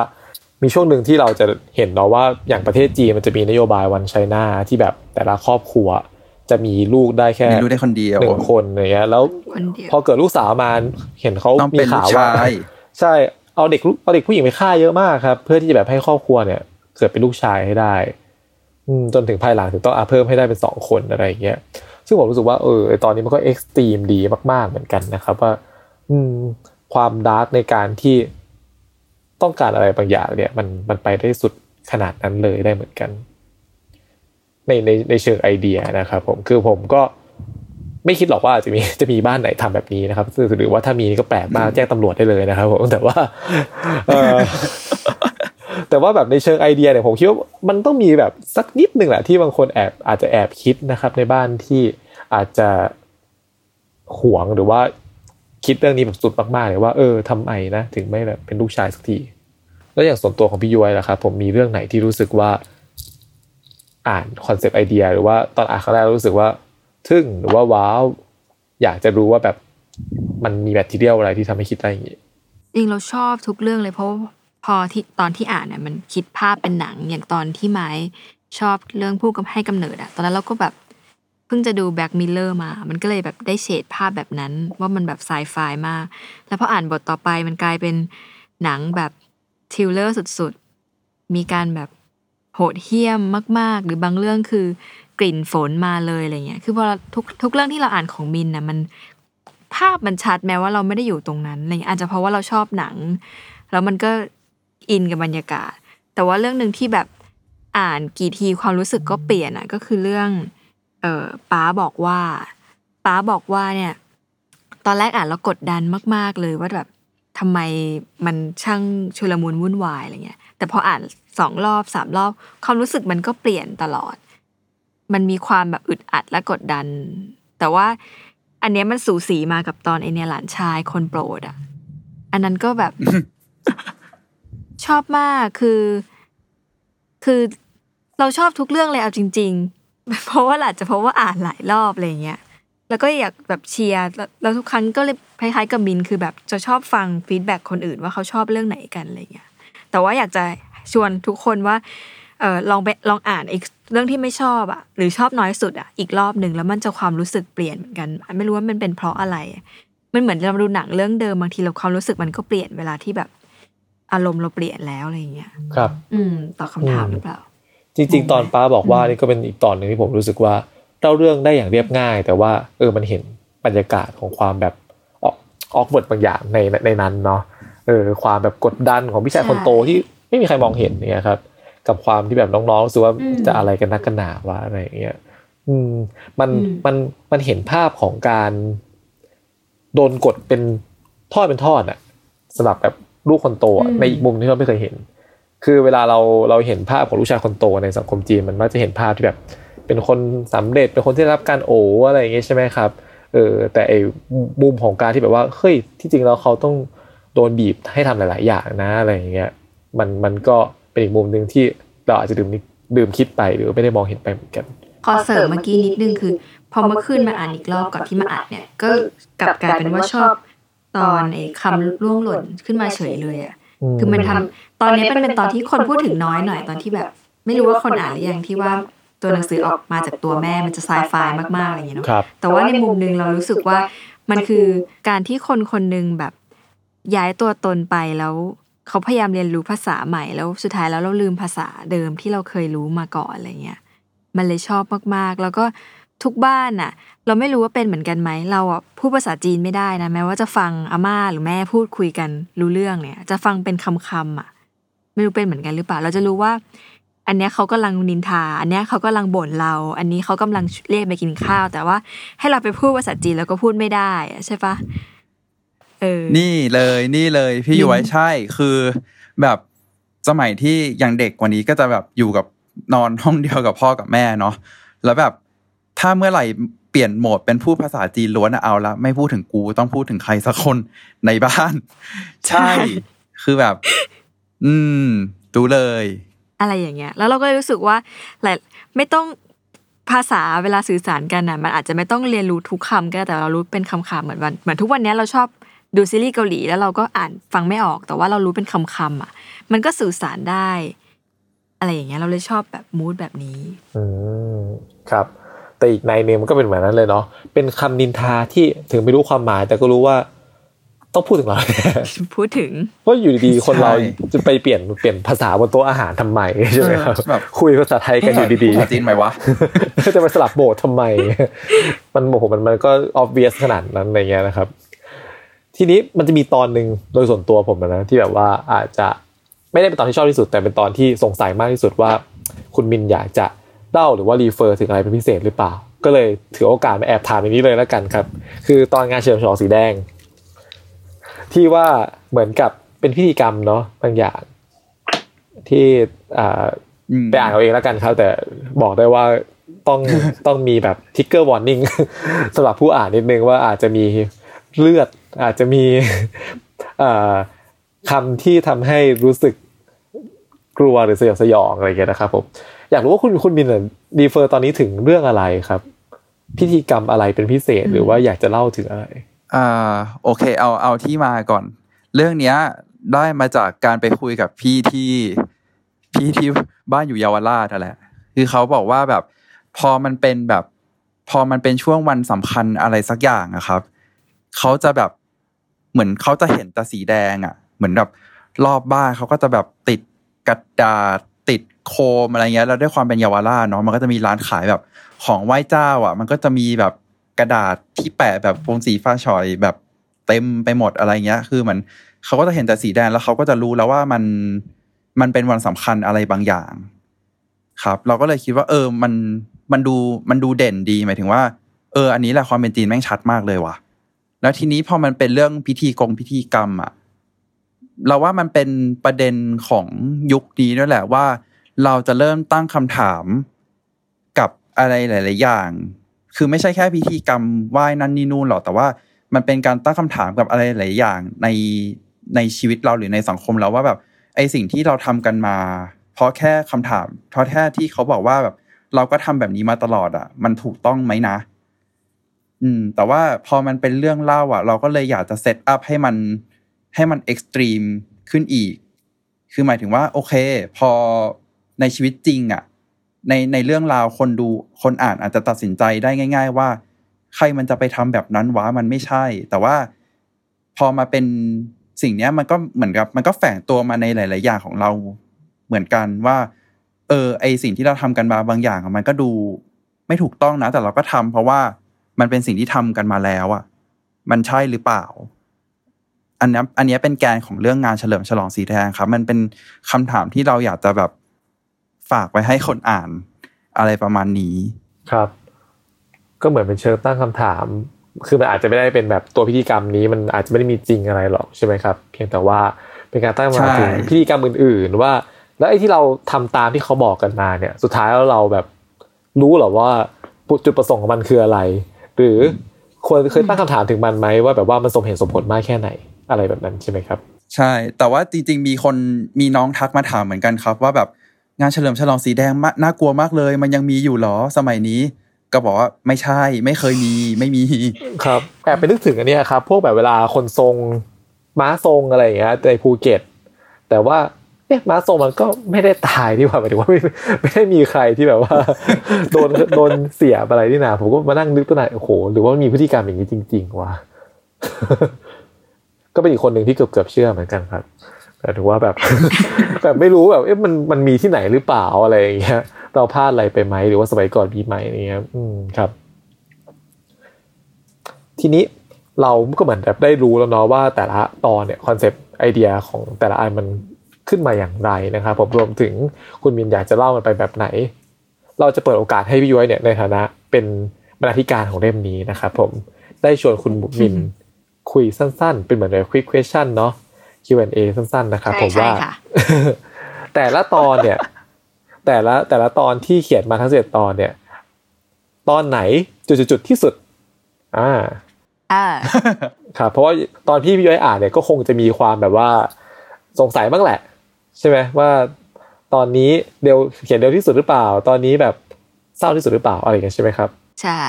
มีช่วงหนึ่งที่เราจะเห็นเนาะว่าอย่างประเทศจีนมันจะมีนโยบายวันไชน่าที่แบบแต่ละครอบครัว จะมีลูกได้แค่มีลูกได้คนเดียวหนึ่งคนอย่างเงี้ยแล้วคนเดียวพอเกิดลูกสาวมาเห็นเขาต้องมีเป็นลูข่ากวว่าชายใช่ เอาเด็กลูกเอาเด็กผู้หญิงไปฆ่าเยอะมากครับ เพื่อที่จะแบบให้ครอบครัวเนี่ย เกิดเป็นลูกชายให้ได้อืจนถึงภายหลังถึงต้องอาเพิ่มให้ได้เป็นสองคนอะไรอย่างเงี้ยซึ่งผมรู้สึกว่าเออตอนนี้มันก็ extreme ดีมาก ๆเหมือนกันนะครับ ว่า อืม ความ dark ในการที่ต้องการอะไรบางอย่างเนี่ย มันมันไปได้สุดขนาดนั้นเลยได้เหมือนกัน ในในในเชิงไอเดียนะครับผมคือผมก็ ไม่คิดหรอกว่าจะมีจะมีบ้านไหนทำแบบนี้นะครับซึ่งหรือว่าถ้ามีนี่ก็แปลกมากแจ้งตำรวจได้เลยนะครับผมแต่ว่าเออแต่ว่าแบบในเชิงไอเดียเนี่ยผมคิดว่ามันต้องมีแบบสักนิดหนึ่งแหละที่บางคนแอบอาจจะแอบคิดนะครับ ในบ้านที่อาจจะหวงหรือว่าคิดเรื่องนี้แบบสุดมากๆเลยว่าเออทำไมนะ ถึงไม่แบบเป็นลูกชายสักที แล้วอย่างส่วนตัวของพี่ย้อยล่ะครับผมมีเรื่องไหนที่รู้สึกว่า อ่าน concept ไอเดีย หรือว่าตอนอ่านครั้งแรกรู้สึกว่า ทึ่งหรือว่า wow อยากจะรู้ว่าแบบมันมี material อะไรที่ทำให้คิดได้อย่างนี้จริงเราชอบทุกเรื่องเลยเพราะพอที่ตอนที่อ่านเนี่ยมันคิดภาพเป็นหนังอย่างตอนที่ไม้ชอบเรื่องผู้กำให้กำเนิดอะตอนนั้นเราก็แบบเพิ่งจะดู Black Mirror มา มันก็เลยแบบได้เฉดภาพแบบนั้น ว่ามันแบบไซไฟมาก แล้วพออ่านบทต่อไปมันกลายเป็นหนังแบบ thriller สุดๆ มีการแบบโหดเหี้ยมมาก ๆ หรือบางเรื่องคือ กลิ่นฝนมาเลยอะไรเงี้ย คือพอทุกทุกเรื่องที่เราอ่านของมินนะมันภาพมันชัดแม้ว่าเราไม่ได้อยู่ตรงนั้นอะไรเงี้ยอาจจะเพราะว่าเราชอบหนัง แล้วมันก็อินกับบรรยากาศ แต่ว่าเรื่องหนึ่งที่แบบอ่านกี่ทีความรู้สึกก็เปลี่ยนอะก็คือเรื่อง เออป้าบอกว่าป้าบอกว่าเนี่ย ตอนแรกอ่านแล้วกดดันมาก ๆ เลยว่าแบบทำไมมันช่างชุลมุนวุ่นวายอะไรเงี้ย แต่พออ่านสองรอบสามรอบความรู้สึกมันก็เปลี่ยนตลอด มันมีความแบบอึดอัดและกดดัน แต่ว่าอันเนี้ยมันสูสีมากกับตอนไอเนี่ยหลานชายคนโปรดอะ อันนั้นก็แบบ ชอบมากคือ คือเราชอบทุกเรื่องเลยเอาจริง ๆ เพราะว่าอาจจะเพราะว่าอ่านหลายรอบอะไรเงี้ยแล้วก็อยากแบบเชียร์แล้วแล้วทุกครั้งก็เลยคล้ายๆกับมินคือแบบจะชอบฟัง feedback คนอื่นว่าเขาชอบเรื่องไหนกันอะไรเงี้ยแต่ว่าอยากจะชวนทุกคนว่า เออลองไปลองอ่านอีกเรื่องที่ไม่ชอบอะ หรือชอบน้อยสุดอะอีกรอบหนึ่งแล้วมันจะความรู้สึกเปลี่ยนเหมือนกันไม่รู้ว่ามันเป็นเพราะอะไร มันเหมือนเราดูหนังเรื่องเดิมบางทีเราความรู้สึกมันก็เปลี่ยนเวลาที่แบบอารมณ์เราเปลี่ยนแล้วอะไรอย่างเงี้ยครับ อืมตอบคำถามอืมหรือเปล่า จริง ๆ ตอนป้าบอกว่านี่ก็เป็นอีกตอนหนึ่งที่ผมรู้สึกว่าเล่าเรื่องได้อย่างเรียบง่าย แต่ว่า เออมันเห็นบรรยากาศของความแบบออกออกบทบางอย่างในในนั้นเนาะเออความแบบกดดันของพี่ชายใช่คนโตที่ไม่มีใครมองเห็นเนี่ยครับ กับความที่แบบน้องๆรู้สึกว่าอืมจะอะไรกันนักกันหนาวะอะไรอย่างเงี้ยอืมมันอืมมันมันเห็นภาพของการโดนกดเป็นทอดเป็นทอดอะสำหรับแบบลูกคนโตอะในอีกมุมที่เราไม่เคยเห็น คือเวลาเราเราเห็นภาพของลูกชายคนโตในสังคมจีนมันมักจะเห็นภาพที่แบบ เป็นคนสำเร็จเป็นคนที่ได้รับการโออะไรอย่างเงี้ยใช่ไหมครับเออแต่ไอ้มุมของการที่แบบว่าเฮ้ยที่จริงแล้วเขาต้องโดนบีบให้ทำหลาย ๆ อย่างนะอะไรอย่างเงี้ยมันมันก็ เป็นอีกมุมหนึ่งที่เราอาจจะดื่มนิดื่มคิดไปหรือไม่ได้มองเห็นไปเหมือนกันขอเสริมเมื่อกี้นิดนึงคือ พอเมื่อคืนมาอ่านอีกรอบก่อนที่มาอัดเนี่ย ก็กลับกลายเป็นว่าชอบตอนไอ้คำล่วงหล่นขึ้นมาเฉยเลยอะอืมคือมันทำตอนนี้เป็นเป็นตอนที่คนพูดถึงน้อยหน่อยตอนที่แบบ ไม่รู้ว่าคนอ่านหรือยังที่ว่าตัวหนังสือออกมาจากตัวแม่มันจะไซไฟมากๆอะไรอย่างเงี้ยเนาะครับแต่ว่าในมุมหนึ่งเรารู้สึกว่ามันคือการที่คนคนหนึ่งแบบย้ายตัวตนไปแล้ว เขาพยายามเรียนรู้ภาษาใหม่แล้วสุดท้ายแล้วเราลืมภาษาเดิมที่เราเคยรู้มาก่อนอะไรเงี้ยมันเลยชอบมากๆ แล้วก็ทุกบ้านน่ะ เราไม่รู้ว่าเป็นเหมือนกันไหมเราอะพูดภาษาจีนไม่ได้นะแม้ว่าจะฟังอาม่าหรือแม่พูดคุยกันรู้เรื่องเนี่ย จะฟังเป็นคำๆอะ ไม่รู้เป็นเหมือนกันหรือเปล่า เราจะรู้ว่า อันเนี้ยเขากำลังนินทา อันเนี้ยเขากำลังบ่นเรา อันนี้เขากำลังเรียกไปกินข้าว แต่ว่าให้เราไปพูดภาษาจีนแล้วก็พูดไม่ได้ใช่ปะ นี่เลยนี่เลยพี่อืมอยู่ไว้ใช่คือแบบสมัยที่ยังเด็กกว่านี้ก็จะแบบอยู่กับนอนห้องเดียวกับพ่อกับแม่เนาะแล้วแบบถ้าเมื่อไหร่เปลี่ยนโหมดเป็นพูดภาษาจีนล้วนอะเอาละไม่พูดถึงกูต้องพูดถึงใครสักคนในบ้าน ใช่ คือแบบ อืมดูเลย อะไรอย่างเงี้ย แล้วเราก็เลยรู้สึกว่าหลายไม่ต้องภาษาเวลาสื่อสารกันอะ มันอาจจะไม่ต้องเรียนรู้ทุกคำก็ได้แต่เรารู้เป็นคำๆเหมือนวันเหมือนทุกวันเนี้ยเราชอบ ดูซีรีส์เกาหลีแล้วเราก็อ่านฟังไม่ออก แต่ว่าเรารู้เป็นคำๆอะ มันก็สื่อสารได้ อะไรอย่างเงี้ยเราเลยชอบแบบมูดแบบนี้อืมครับ แต่อีกในหนึงมันก็เป็นเหมือนนั้นเลยเนาะเป็นคำนินทาที่ถึงไม่รู้ความหมาย แต่ก็รู้ว่าต้องพูดถึงเราพูดถึงเพราะอยู่ดีๆคนเราใช่จะไปเปลี่ยนเปลี่ยนภาษาบนโต๊ะอาหารทำไมใช่ไหมครับเออแบบคุยภาษาไทยกันอยู่ดีภาษาจีนไหมวะๆจะไปสลับโบสทำไม มันโอ้โหมันมันก็ obvious ขนาดนั้นอะไรเงี้ยนะครับ ทีนี้มันจะมีตอนหนึ่งโดยส่วนตัวผมนะที่แบบว่าอาจจะไม่ได้เป็นตอนที่ชอบที่สุด แต่เป็นตอนที่สงสัยมากที่สุดว่า คุณมินอยากจะเล่าหรือว่า refer ถึงอะไรเป็นพิเศษหรือเปล่า ก็เลยถือโอกาสมาแอบถามอย่างนี้เลยแล้วกันครับ คือตอนงานเฉลิมฉลองสีแดง ที่ว่าเหมือนกับเป็นพิธีกรรมเนาะบางอย่าง ที่อ่าอืมไปอ่านเอาเองแล้วกันครับ แต่บอกได้ว่าต้องต้องมีแบบทิกเกอร์วอร์นิ่งสำหรับผู้อ่านนิดนึงว่าอาจจะมีเลือด อาจจะมีคำที่ทำให้รู้สึกกลัวหรือสยดสยองอะไรอย่างเงี้ยนะครับผมอยากรู้ว่าคุณคุณบินดีเฟอร์ตอนนี้ถึงเรื่องอะไรครับ พิธีกรรมอะไรเป็นพิเศษหรือว่าอยากจะเล่าถึงอะไรอ่าโอเคเอาเอาที่มาก่อน เรื่องเนี้ยได้มาจากการไปคุยกับพี่ที่พี่ที่บ้านอยู่เยาวราชนั่นแหละ คือเขาบอกว่าแบบพอมันเป็นแบบ พอมันเป็นช่วงวันสำคัญอะไรสักอย่างอะครับ เขาจะแบบ เหมือนเขาจะเห็นแต่สีแดงอะเหมือนแบบรอบบ้านเขาก็จะแบบติดกระดาษติดโคมอะไรเงี้ยแล้วด้วยความเป็นเยาวราชเนาะมันก็จะมีร้านขายแบบ ของไหว้เจ้า อะ มันก็จะมีแบบกระดาษที่แปะแบบโปรงสีฟ้าชอยแบบเต็มไปหมดอะไรเงี้ย คือเหมือนเขาก็จะเห็นแต่สีแดงแล้วเขาก็จะรู้แล้วว่ามันมันเป็นวันสำคัญอะไรบางอย่าง ครับ เราก็เลยคิดว่า เออ มันมันดูมันดูเด่นดีหมายถึงว่า เออ อันนี้แหละความเป็นจีนแม่งชัดมากเลยว่ะ แล้วทีนี้พอมันเป็นเรื่องพิธีกงพิธีกรรมอะเราว่ามันเป็นประเด็นของยุคนี้ด้วยแหละว่า เราจะเริ่มตั้งคำถามกับอะไรหลาย ๆ อย่าง คือไม่ใช่แค่พิธีกรรมไหว้นั่นนี่นู่นหรอกแต่ว่ามันเป็นการตั้งคำถามกับอะไรหลายอย่างในในชีวิตเราหรือในสังคมเราว่าแบบไอสิ่งที่เราทำกันมา เพราะแค่คำถาม เพราะแค่ที่เขาบอกว่าแบบ เราก็ทำแบบนี้มาตลอดอะ มันถูกต้องไหมนะ อืม แต่ว่าพอมันเป็นเรื่องเล่าอะ เราก็เลยอยากจะเซตอัพให้มันให้มันเอ็กซ์ตรีมขึ้นอีก คือหมายถึงว่า โอเค พอในชีวิตจริงอะ ในในเรื่องราวคนดูคนอ่านอาจจะตัดสินใจได้ง่าย ๆ ว่า ใครมันจะไปทำแบบนั้นวะมันไม่ใช่ แต่ว่าพอมาเป็นสิ่งเนี้ยมันก็เหมือนกับมันก็แฝงตัวมาในหลาย ๆ อย่างของเราเหมือนกันว่า เออ ไอสิ่งที่เราทำกันมาบางอย่างมันก็ดูไม่ถูกต้องนะ แต่เราก็ทำเพราะว่า มันเป็นสิ่งที่ทำกันมาแล้วอะมันใช่หรือเปล่า อันนี้อันนี้เป็นแกนของเรื่องงานเฉลิมฉลองสีแดงครับ มันเป็นคำถามที่เราอยากจะแบบฝากไว้ให้คนอ่านอะไรประมาณนี้ครับ ก็เหมือนเป็นเชิงตั้งคำถาม คือมันอาจจะไม่ได้เป็นแบบตัวพิธีกรรมนี้ มันอาจจะไม่ได้มีจริงอะไรหรอกใช่ไหมครับ เพียงแต่ว่าเป็นการตั้งคำถามใช่ถึงพิธีกรรมอื่น ๆ ว่า แล้วไอ้ที่เราทำตามที่เขาบอกกันมาเนี่ย สุดท้ายแล้วเราแบบรู้เหรอว่าจุดประสงค์ของมันคืออะไร หรือควรเคยตั้งคำถามถึงมันไหมว่าแบบว่ามันสมเหตุสมผลมากแค่ไหนอะไรแบบนั้นใช่ไหมครับ ใช่ แต่ว่าจริง ๆ มีคนมีน้องทักมาถามเหมือนกันครับ ว่าแบบงานเฉลิมฉลองสีแดงมะน่ากลัวมากเลย มันยังมีอยู่เหรอสมัยนี้ ก็บอกว่าไม่ใช่ไม่เคยมีไม่มีครับแอบไปนึกถึงอันเนี้ยครับ พวกแบบเวลาคนทรงม้าทรงอะไรอย่างเงี้ยในภูเก็ต แต่ว่า เอ๊ะมาทรงมันก็ไม่ได้ตายที่ว่าหมายถึงว่าไม่ไม่ได้มีใครที่แบบว่า โดนโดนเสียอะไรนี่นะผมก็มานั่งนึกตัวไหนอยโอ้โหหรือว่ามีพฤติกรรมอย่างนี้จริง ๆวะก็เป็นอีกคนหนึ่งที่เกือบเกือบเชื่อเหมือนกันครับ แต่ถือว่าแบบแบบไม่รู้แบบเอ๊ะมันมันมีที่ไหนหรือเปล่าอะไรอย่างเงี้ยเราพลาดอะไรไปไหมหรือว่าสมัยก่อนมีไหมอะไรเงี้ยอืมครับ ทีนี้เราก็เหมือนแบบได้รู้แล้วเนาะว่าแต่ละตอนเนี่ยคอนเซปต์ไอเดียของแต่ละอันมัน ขึ้นมาอย่างไรนะครับผมรวมถึงคุณมินอยากจะเล่ามันไปแบบไหน เราจะเปิดโอกาสให้พี่ย้อยเนี่ยในฐานะเป็นบรรณาธิการของเล่มนี้นะครับผมได้ชวนคุณมินคุยสั้นๆ เป็นเหมือนแบบ quick question เนาะ Q&A สั้นๆ นะครับใช่ผมว่าใช่ค่ะแต่ละตอนเนี่ย แต่ละแต่ละตอนที่เขียนมาทั้งเจ็ดตอนเนี่ย ตอนไหนจุดๆๆที่สุด อ่าอ่าครับเพราะว่าตอนที่พี่ย้อยอ่านเนี่ยก็คงจะมีความแบบว่าสงสัยบ้างแหละ ใช่ไหมว่าตอนนี้เร็วเขียนเร็วที่สุดหรือเปล่า ตอนนี้แบบเศร้าที่สุดหรือเปล่าอะไรอย่างเงี้ยใช่ไหมครับ ใช่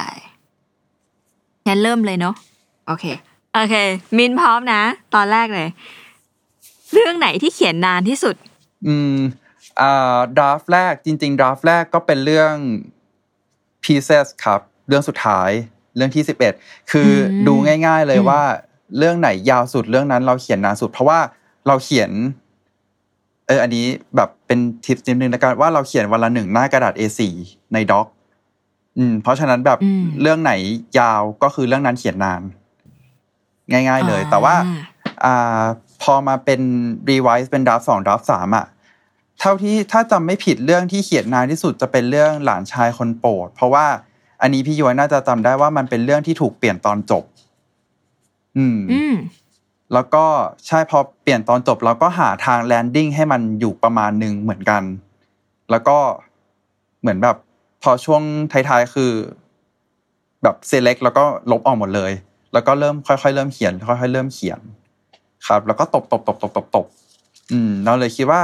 งั้นเริ่มเลยเนาะโอเคโอเค มินพร้อมนะ ตอนแรกเลย เรื่องไหนที่เขียนนานที่สุด อืมอ่าดราฟแรกจริง ๆดราฟแรกก็เป็นเรื่อง pieces ครับ เรื่องสุดท้ายเรื่องที่สิบเอ็ดคืออมดูง่าย ๆเลยอืมว่า เรื่องไหนยาวสุดเรื่องนั้นเราเขียนนานสุด เพราะว่าเราเขียน เอออันนี้แบบเป็นทิปนิดนึงแล้วกันว่าเราเขียนวันละหนึ่งหน้ากระดาษ A4 ในด็อกอืม เพราะฉะนั้นแบบอืมเรื่องไหนยาวก็คือเรื่องนั้นเขียนนาน ง่าย ๆ เลย แต่ว่า อ่าอ่าพอมาเป็น revise เป็น draft สอง draft สามอะเท่าที่ถ้าจำไม่ผิดเรื่องที่เขียนนานที่สุดจะเป็นเรื่องหลานชายคนโปรด เพราะว่าอันนี้พี่ย้อยน่าจะจำได้ว่ามันเป็นเรื่องที่ถูกเปลี่ยนตอนจบ อืมอืม แล้วก็ใช่พอเปลี่ยนตอนจบเราก็หาทาง landing ให้มันอยู่ประมาณหนึ่งเหมือนกัน แล้วก็เหมือนแบบพอช่วงท้ายๆคือ แบบเซเล็กแล้วก็ลบออกหมดเลย แล้วก็เริ่มค่อยๆเริ่มเขียน ค่อยๆเริ่มเขียน ครับ แล้วก็ตบตบตบตบตบตบอืมเราเลยคิดว่า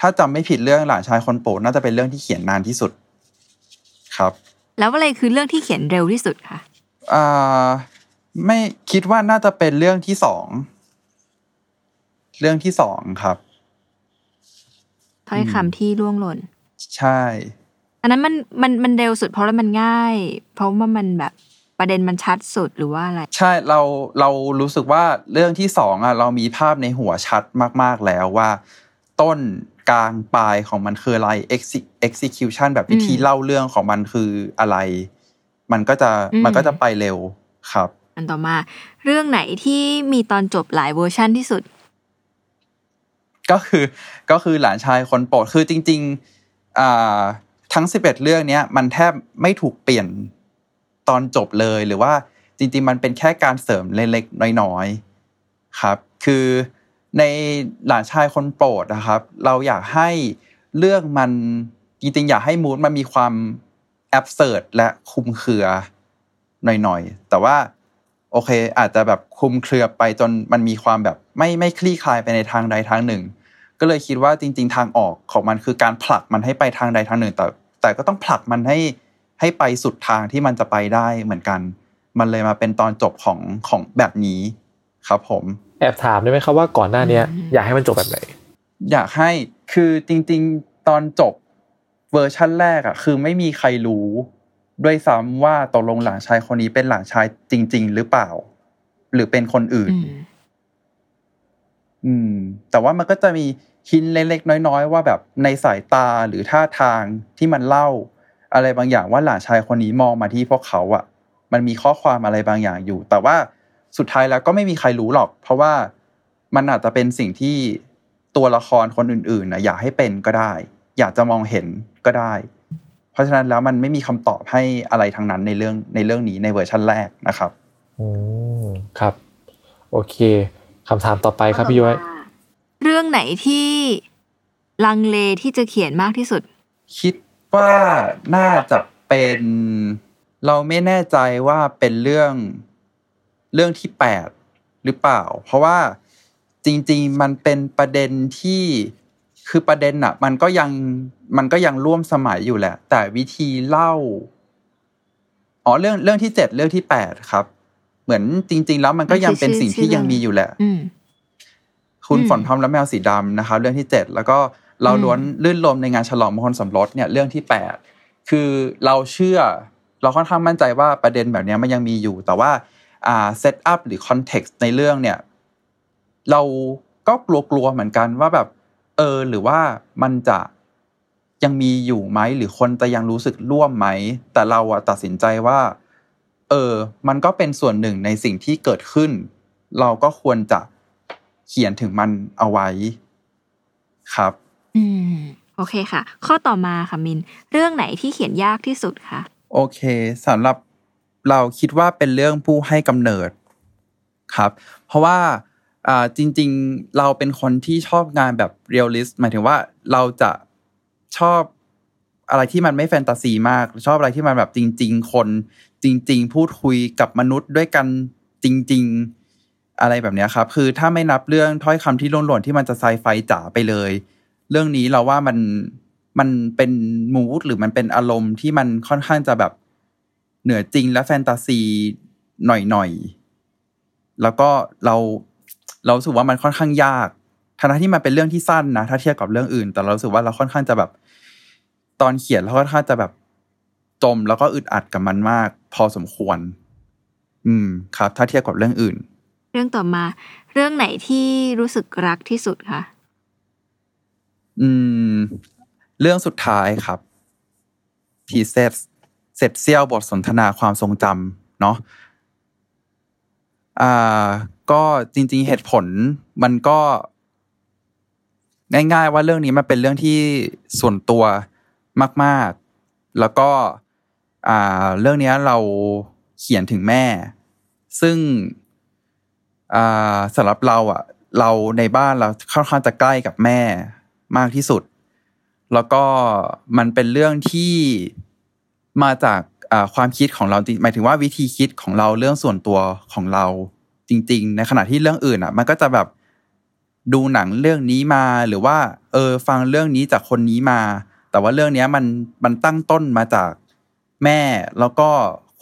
ถ้าจำไม่ผิดเรื่องหลานชายคนโปรดน่าจะเป็นเรื่องที่เขียนนานที่สุด ครับ แล้วอะไรคือเรื่องที่เขียนเร็วที่สุดคะอ่าไม่คิดว่าน่าจะเป็นเรื่องที่สอง เรื่องที่สองครับถ้อยคำที่ล่วงหล่น ใช่ อันนั้นมันมันมันเร็วสุดเพราะว่ามันง่าย เพราะว่ามันแบบประเด็นมันชัดสุดหรือว่าอะไร ใช่เราเรารู้สึกว่าเรื่องที่สองอะเรามีภาพในหัวชัดมาก ๆแล้วว่า ต้นกลางปลายของมันคืออะไร Exe- execution แบบวิธีอืมเล่าเรื่องของมันคืออะไร มันก็จะอืมมันก็จะไปเร็วครับ อันต่อมา เรื่องไหนที่มีตอนจบหลายเวอร์ชันที่สุด ก็คือก็คือหลานชายคนโปรดคือจริงๆอ่าทั้ง 11 เรื่องเนี้ยมันแทบไม่ถูกเปลี่ยนตอนจบเลยหรือว่าจริงๆ มันเป็นแค่การเสริมเล็กๆน้อยๆครับ คือในหลานชายคนโปรดนะครับ เราอยากให้เรื่องมันจริงๆ อยากให้มูดมันมีความแอบเสิร์และคุมเคือหน่อยๆ แต่ว่า โอเค อาจจะแบบคลุมเครือไปจนมันมีความแบบไม่ไม่คลี่คลายไปในทางใดทางหนึ่ง ก็เลยคิดว่าจริง ๆ ทางออกของมันคือการผลักมันให้ไปทางใดทางหนึ่ง แต่แต่ก็ต้องผลักมันให้ให้ไปสุดทางที่มันจะไปได้เหมือนกัน มันเลยมาเป็นตอนจบของของแบบนี้ครับผมแอบถามได้ไหมครับว่าก่อนหน้าเนี้ยอืมอยากให้มันจบแบบไหน อยากให้คือจริง ๆ ตอนจบเวอร์ชั่นแรกอะคือไม่มีใครรู้ ด้วยซ้ำว่าตกลงหลานชายคนนี้เป็นหลานชายจริง ๆ หรือเปล่า หรือเป็นคนอื่นอืมอืม แต่ว่ามันก็จะมีหินเล็กๆน้อยๆ ว่าแบบในสายตาหรือท่าทางที่มันเล่า อะไรบางอย่างว่าหลานชายคนนี้มองมาที่พวกเขาอะมันมีข้อความอะไรบางอย่างอยู่ แต่ว่าสุดท้ายแล้วก็ไม่มีใครรู้หรอก เพราะว่ามันอาจจะเป็นสิ่งที่ตัวละครคนอื่นๆนะอยากให้เป็นก็ได้ อยากจะมองเห็นก็ได้ เพราะฉะนั้นแล้วมันไม่มีคำตอบให้อะไรทั้งนั้นในเรื่องในเรื่องนี้ในเวอร์ชันแรกนะครับอืมครับ โอเคคำถามต่อไปครับพี่ย้อยเรื่องไหนที่ลังเลที่จะเขียนมากที่สุด คิดว่าน่าจะเป็นเราไม่แน่ใจว่าเป็นเรื่องเรื่องที่แปดหรือเปล่า เพราะว่าจริง ๆ มันเป็นประเด็นที่ คือประเด็นอะมันก็ยังมันก็ยังร่วมสมัยอยู่แหละ แต่วิธีเล่าอ๋อเรื่องเรื่องที่เจ็ดเรื่องที่แปดครับ เหมือนจริง ๆ แล้วมันก็ยังเป็นสิ่งที่ยังมีอยู่แหละอืมคุณอืมฝนทอมและแมวสีดำนะครับเรื่องที่เจ็ดแล้วก็เราอืมล้วนลื่นลมในงานฉลองมงคลสมรสเนี่ยเรื่องที่แปดคือเราเชื่อ เราค่อนข้างมั่นใจว่าประเด็นแบบเนี้ยมันยังมีอยู่ แต่ว่าอ่า setup หรือ context ในเรื่องเนี่ย เราก็กลัวๆเหมือนกันว่าแบบ เออ หรือว่ามันจะยังมีอยู่ไหมหรือคนจะยังรู้สึกร่วมไหม แต่เราอะตัดสินใจว่า เออ มันก็เป็นส่วนหนึ่งในสิ่งที่เกิดขึ้น เราก็ควรจะเขียนถึงมันเอาไว้ ครับ อืมโอเคค่ะ ข้อต่อมาค่ะมิน เรื่องไหนที่เขียนยากที่สุดคะโอเคสำหรับเราคิดว่าเป็นเรื่องผู้ให้กำเนิดครับ เพราะว่า อ่าจริง ๆ เราเป็นคนที่ชอบงานแบบ realist หมายถึงว่าเราจะชอบอะไรที่มันไม่แฟนตาซีมาก ชอบอะไรที่มันแบบจริง ๆ คน จริง ๆ พูดคุยกับมนุษย์ด้วยกันจริง ๆ อะไรแบบนี้ครับ คือถ้าไม่นับเรื่องถ้อยคำที่ล้นหล่นที่มันจะไซไฟจ๋าไปเลย เรื่องนี้เราว่ามันมันเป็นมูดหรือมันเป็นอารมณ์ที่มันค่อนข้างจะแบบเหนือจริงและแฟนตาซีหน่อยๆ แล้วก็เรา เรารู้สึกว่ามันค่อนข้างยากทั้งที่มันเป็นเรื่องที่สั้นนะ ถ้าเทียบกับเรื่องอื่น แต่เรารู้สึกว่าเราค่อนข้างจะแบบ ตอนเขียนเราค่อนข้างจะแบบจมแล้วก็อึดอัดกับมันมาก พอสมควร อืมครับ ถ้าเทียบกับเรื่องอื่น เรื่องต่อมา เรื่องไหนที่รู้สึกรักที่สุดคะอืม เรื่องสุดท้ายครับทีเซตเสร็จเซี่ยวบทสนทนาความทรงจำเนาะอ่า ก็จริง ๆ เหตุผลมันก็ง่ายๆว่าเรื่องนี้มันเป็นเรื่องที่ส่วนตัวมาก ๆ แล้วก็อ่าเรื่องนี้เราเขียนถึงแม่ ซึ่งอ่าสำหรับเราอะ เราในบ้านเราค่อนข้างจะใกล้กับแม่มากที่สุด แล้วก็มันเป็นเรื่องที่มาจากความคิดของเราหมายถึงว่าวิธีคิดของเราเรื่องส่วนตัวของเรา จริง ๆ ในขณะที่เรื่องอื่นอะ มันก็จะแบบดูหนังเรื่องนี้มาหรือว่า เออ ฟังเรื่องนี้จากคนนี้มา แต่ว่าเรื่องเนี้ยมันมันตั้งต้นมาจากแม่ แล้วก็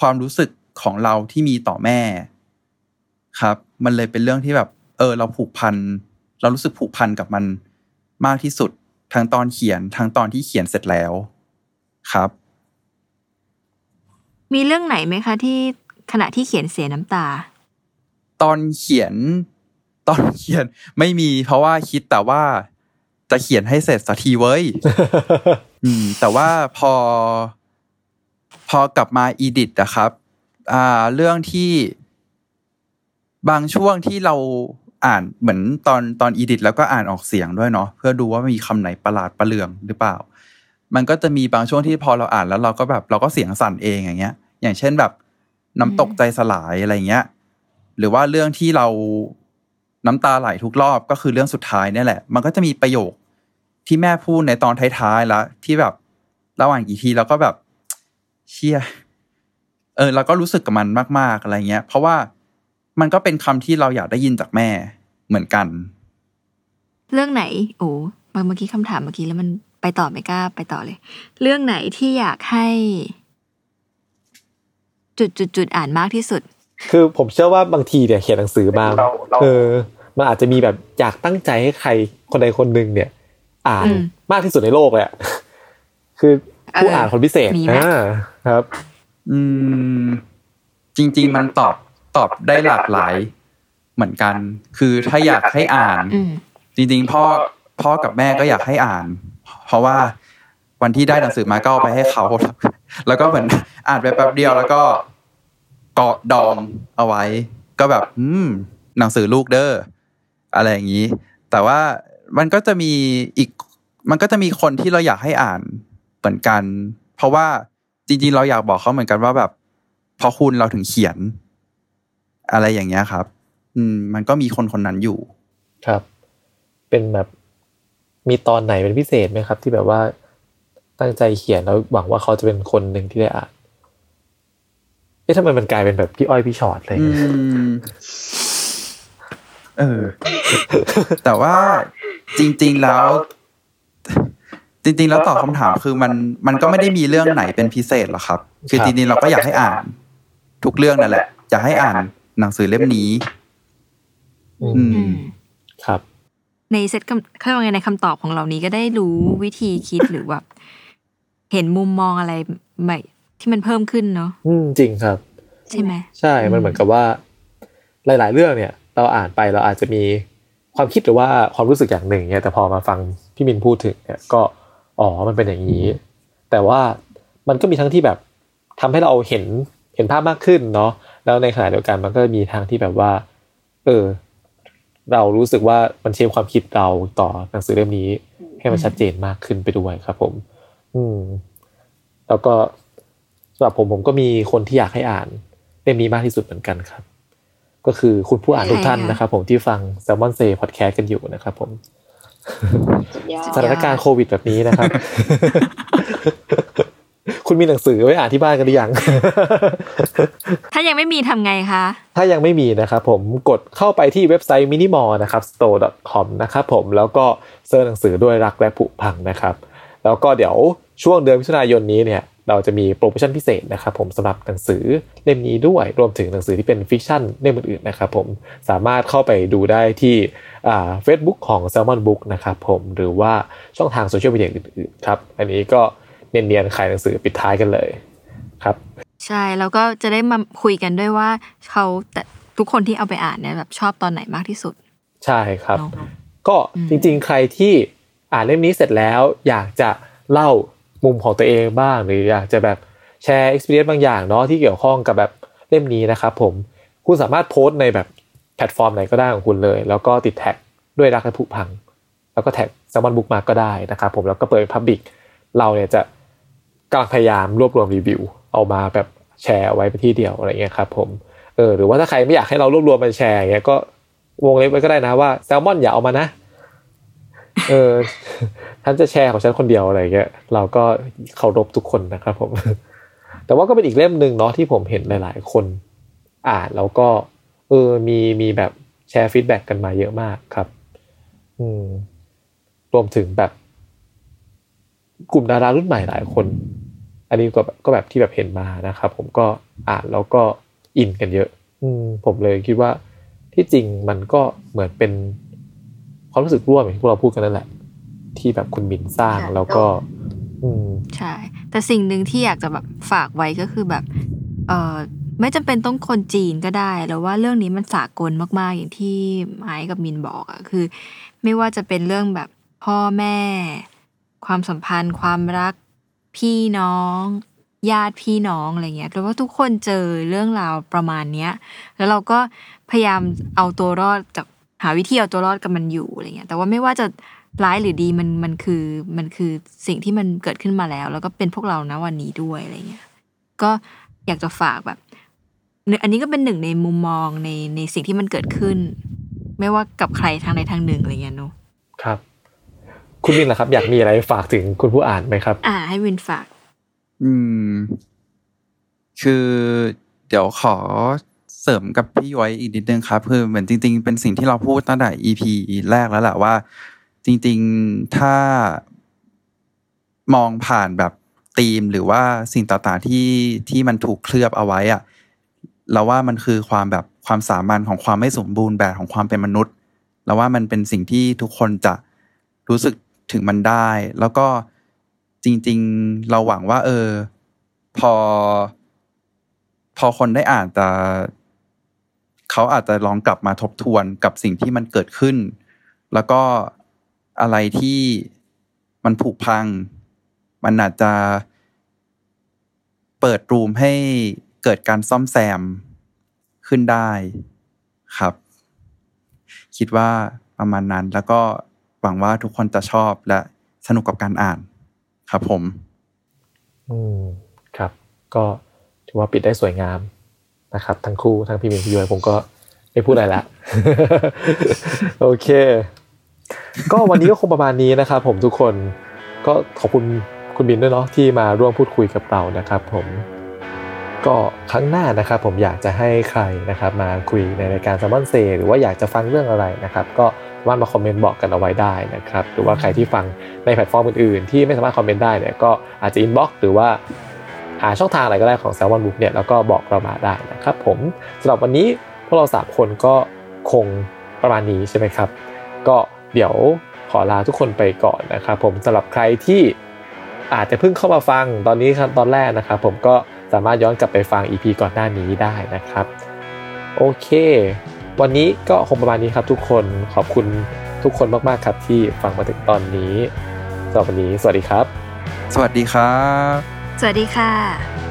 ความรู้สึกของเราที่มีต่อแม่ ครับ มันเลยเป็นเรื่องที่แบบ เออ เราผูกพันเรารู้สึกผูกพันกับมันมากที่สุดทั้งตอนเขียนทั้งตอนที่เขียนเสร็จแล้วครับ มีเรื่องไหนไหมคะที่ขณะที่เขียนเสียน้ำตา ตอนเขียน ตอนเขียนไม่มี เพราะว่าคิดแต่ว่าจะเขียนให้เสร็จสักทีเว้ยอืม แต่ว่าพอ พอกลับมาอีดิทนะครับ อ่า เรื่องที่บางช่วงที่เราอ่านเหมือนตอนตอนอีดิทแล้วก็อ่านออกเสียงด้วยเนาะเพื่อดูว่ามีคำไหนประหลาดประเลืองหรือเปล่า มันก็จะมีบางช่วงที่พอเราอ่านแล้วเราก็แบบ เราก็เสียงสั่นเองอย่างเงี้ย อย่างเช่นแบบน้ำตกใจสลายอะไรเงี้ย หรือว่าเรื่องที่เราน้ำตาไหลทุกรอบก็คือเรื่องสุดท้ายเนี่ยแหละ มันก็จะมีประโยคที่แม่พูดในตอนท้ายๆแล้วที่แบบระหว่างกี่ทีเราก็แบบเชี่ยเออเราก็รู้สึกกับมันมาก ๆอะไรเงี้ย เพราะว่ามันก็เป็นคำที่เราอยากได้ยินจากแม่เหมือนกัน เรื่องไหน โอ้เมื่อกี้คำถามเมื่อกี้แล้วมันไปต่อไม่กล้าไปต่อเลย เรื่องไหนที่อยากให้ จุดจุดจุดอ่านมากที่สุด คือผมเชื่อว่าบางทีเนี่ยเขียนหนังสือมาเราเราเออ มันอาจจะมีแบบอยากตั้งใจให้ใครคนใดคนหนึ่งเนี่ย อ่านอืมมากที่สุดในโลกเลยอะคือผู้เอออ่อ่านคนพิเศษมีไหมอ่าครับ อืม จริง ๆ มันตอบตอบได้หลากหลาย เหมือนกัน คือถ้าอยากให้อ่านอืมจริง ๆ พ่อพ่อกับแม่ก็อยากให้อ่าน เพราะว่าวันที่ได้หนังสือมาก็เอาไปให้เขาแล้วก็เหมือนอ่านไปแป๊บเดียวแล้วก็ เกาะดองเอาไว้ ก็แบบ อืม หนังสือลูกเด้ออะไรอย่างนี้ แต่ว่ามันก็จะมีอีก มันก็จะมีคนที่เราอยากให้อ่านเหมือนกัน เพราะว่าจริงๆ เราอยากบอกเขาเหมือนกันว่าแบบพราะคุณเราถึงเขียน อะไรอย่างเงี้ยครับ อืม มันก็มีคนคนนั้นอยู่ ครับ เป็นแบบมีตอนไหนเป็นพิเศษไหมครับ ที่แบบว่าตั้งใจเขียนแล้วหวังว่าเขาจะเป็นคนหนึ่งที่ได้อ่าน เอ๊ะทำไมมันกลายเป็นแบบพี่อ้อยพี่ชอตอะไรอย่างอืเงี้ยมเออ แต่ว่าจริง ๆแล้ว จริง ๆ แล้วตอบคำถามคือมันมันก็ไม่ได้มีเรื่องไหนเป็นพิเศษหรอกครับ คือจริงๆเราก็อยากให้อ่าน ทุกเรื่องนั่นแหละอยากให้อ่านหนังสือเล่มนี้ อือืมอืมมครับ ในเซตคำเขาเรียกว่าไงในคำตอบของเรานี้ก็ได้รู้วิธีคิดหรือแบบเห็นมุมมองอะไรใหม่ ที่มันเพิ่มขึ้นเนาะอืมจริงครับ ใช่ไหมใช่มันเหมือนกับว่า หลาย ๆ เรื่องเนี่ย เราอ่านไปเราอาจจะมีความคิดหรือว่าความรู้สึกอย่างหนึ่งเนี่ยแต่พอมาฟังพี่มินพูดถึงเนี่ยก็อ๋อมันเป็นอย่างนี้ แต่ว่ามันก็มีทั้งที่แบบทำให้เราเห็นเห็นภาพมากขึ้นเนาะแล้วในขณะเดียวกันมันก็มีทางที่แบบว่า เออ เรารู้สึกว่ามันเชฟความคิดเราต่อหนังสือเล่มนี้ ให้มันชัดเจนมากขึ้นไปด้วยครับ ผม อืม แล้วก็ สำหรับผมผมก็มีคนที่อยากให้อ่านเล่มนี้มากที่สุดเหมือนกันครับ ก็คือคุณผู้อ่านทุกท่านใครอะนะครับ ผมที่ฟัง s ซ l m o n Say Podcast กันอยู่นะครับผมสุดยอดสถานการณ์โควิดแบบนี้นะครับ คุณมีหนังสือไว้อ่านที่บ้านกันหรือยัง ถ้ายังไม่มีทำไงคะ ถ้ายังไม่มีนะครับผมกดเข้าไปที่เว็บไซต์ minimal นะครับ store.com นะครับผมแล้วก็ search หนังสือด้วยรักและผุพังนะครับ แล้วก็เดี๋ยวช่วงเดือนมิถุนายนนี้เนี่ย เราจะมีโปรโมชั่นพิเศษนะครับผมสำหรับหนังสือเล่มนี้ด้วยรวมถึงหนังสือที่เป็น fiction เล่มอื่นๆนะครับผมสามารถเข้าไปดูได้ที่อ่า Facebook ของ Salmon Book นะครับผมหรือว่าช่องทางโซเชียลมีเดียอื่นๆครับอันนี้ก็เนียนๆขายหนังสือปิดท้ายกันเลยครับใช่แล้วก็จะได้มาคุยกันด้วยว่าเขาแต่ทุกคนที่เอาไปอ่านเนี่ยแบบชอบตอนไหนมากที่สุด ใช่ครับเนอะก็อืมจริงๆใครที่อ่านเล่มนี้เสร็จแล้วอยากจะเล่า มุมของตัวเองบ้าง หรืออยากจะแบบแชร์ experience บางอย่างเนาะที่เกี่ยวข้องกับแบบเล่มนี้นะครับผมคุณสามารถโพสต์ในแบบแพลตฟอร์มไหนก็ได้ของคุณเลย แล้วก็ติดแท็กด้วยรักและผุพัง แล้วก็แท็ก s ซ l m o n Book มาก็ได้นะครับผมแล้วก็เปิด Public เราเนี่ยจะกำลังพยายามรวบรวมรีวิว เอามาแบบแชร์ไว้เป็นที่เดียวอะไรเงี้ยครับผมเออหรือว่าถ้าใครไม่อยากให้เรารวบรวมมาแชร์เงี้ยก็วงเล็บไว้ก็ได้นะว่าแซลมอนอย่าเอามานะ เออฉันจะแชร์ของฉันคนเดียวอะไรเงี้ยเราก็เคารพทุกคนนะครับผมแต่ว่าก็เป็นอีกเล่มหนึ่งเนาะที่ผมเห็นหลาย ๆ คนอ่านแล้วก็เออมีมีแบบแชร์ฟีดแบ็กกันมาเยอะมากครับ อืมรวมถึงแบบกลุ่มดารารุ่นใหม่หลายคน อันนี้ก็แบบก็แบบที่แบบเห็นมานะครับ ผมก็อ่านแล้วก็อินกันเยอะ อืมผมเลยคิดว่าที่จริงมันก็เหมือนเป็น ความรู้สึกร่วมอย่างที่พวกเราพูดกันนั่นแหละ ที่แบบคุณมินสร้างแล้วก็ อืมใช่ แต่สิ่งหนึ่งที่อยากจะแบบฝากไว้ก็คือแบบ เออไม่จำเป็นต้องคนจีนก็ได้ แล้วว่าเรื่องนี้มันสากลมาก ๆ อย่างที่ไม้กับมินบอกอะคือ ไม่ว่าจะเป็นเรื่องแบบพ่อแม่ ความสัมพันธ์ ความรักพี่น้องญาติพี่น้องอะไรเงี้ยแล้วว่าทุกคนเจอเรื่องราวประมาณเนี้ย แล้วเราก็พยายามเอาตัวรอดจาก หาวิธีเอาตัวรอดกับมันอยู่อะไรเงี้ย แต่ว่าไม่ว่าจะร้ายหรือดีมันมันคือมันคือสิ่งที่มันเกิดขึ้นมาแล้ว แล้วก็เป็นพวกเรานะวันนี้ด้วยอะไรเงี้ย ก็อยากจะฝากแบบเนี่ยอันนี้ก็เป็นหนึ่งในมุมมองในในสิ่งที่มันเกิดขึ้น ไม่ว่ากับใครทางใดทางหนึ่งอะไรเงี้ยเนอะครับ คุณมินล่ะครับ อยากมีอะไรฝากถึงคุณผู้อ่านไหมครับ อ่า ให้วินฝาก อืม คือเดี๋ยวขอ เสริมกับพี่ย้อยอีกนิดนึงครับคือเหมือนจริง ๆ เป็นสิ่งที่เราพูดตั้งแต่ EP แรกแล้วแหละว่า จริง ๆถ้ามองผ่านแบบธีมหรือว่าสิ่งต่างๆที่ที่มันถูกเคลือบเอาไว้อะเราว่ามันคือความแบบความสามัญของความไม่สมบูรณ์แบบของความเป็นมนุษย์เราว่ามันเป็นสิ่งที่ทุกคนจะรู้สึกถึงมันได้ แล้วก็จริง ๆ เราหวังว่า เออ พอ พอคนได้อ่านแต่ เขาอาจจะลองกลับมาทบทวนกับสิ่งที่มันเกิดขึ้น แล้วก็อะไรที่มันผุพัง มันอาจจะเปิดรูมให้เกิดการซ่อมแซมขึ้นได้ครับ คิดว่าประมาณนั้นแล้วก็หวังว่าทุกคนจะชอบและสนุกกับการอ่านครับผม อืม ครับ ก็ถือว่าปิดได้สวยงาม นะครับทั้งคู่ทั้งพี่มินพี่ย้อยผมก็ไม่พูดอะไรละโอเค ก็วันนี้ก็คงประมาณนี้นะครับ ผมทุกคนก็ขอบคุณคุณบินด้วยเนาะที่มาร่วมพูดคุยกับเรานะครับ ผมก็ครั้งหน้านะครับ ผมอยากจะให้ใครนะครับ มาคุยในรายการ s ซ m มอนเซหรือว่าอยากจะฟังเรื่องอะไรนะครับ ก็สามารถมาคอมเมนต์บอกกันเอาไว้ได้นะครับ หรือว่าใครที่ฟังในแพลตฟอร์มอื่นๆ ที่ไม่สามารถคอมเมนต์ได้เนี่ยก็อาจจะ inbox หรือว่า หาช่องทางอะไรก็ได้ของ Salmon Book เนี่ยแล้วก็บอกเรามาได้นะครับผมสำหรับวันนี้พวกเราสามคนก็คงประมาณนี้ใช่ไหมครับ ก็เดี๋ยวขอลาทุกคนไปก่อนนะครับผมสำหรับใครที่อาจจะเพิ่งเข้ามาฟังตอนนี้ครับตอนแรกนะครับผมก็สามารถย้อนกลับไปฟัง EP ก่อนหน้านี้ได้นะครับโอเค วันนี้ก็คงประมาณนี้ครับทุกคนขอบคุณทุกคนมากๆครับที่ฟังมาถึงตอนนี้สำหรับวันนี้ สวัสดีครับ สวัสดีครับ สวัสดีค่ะ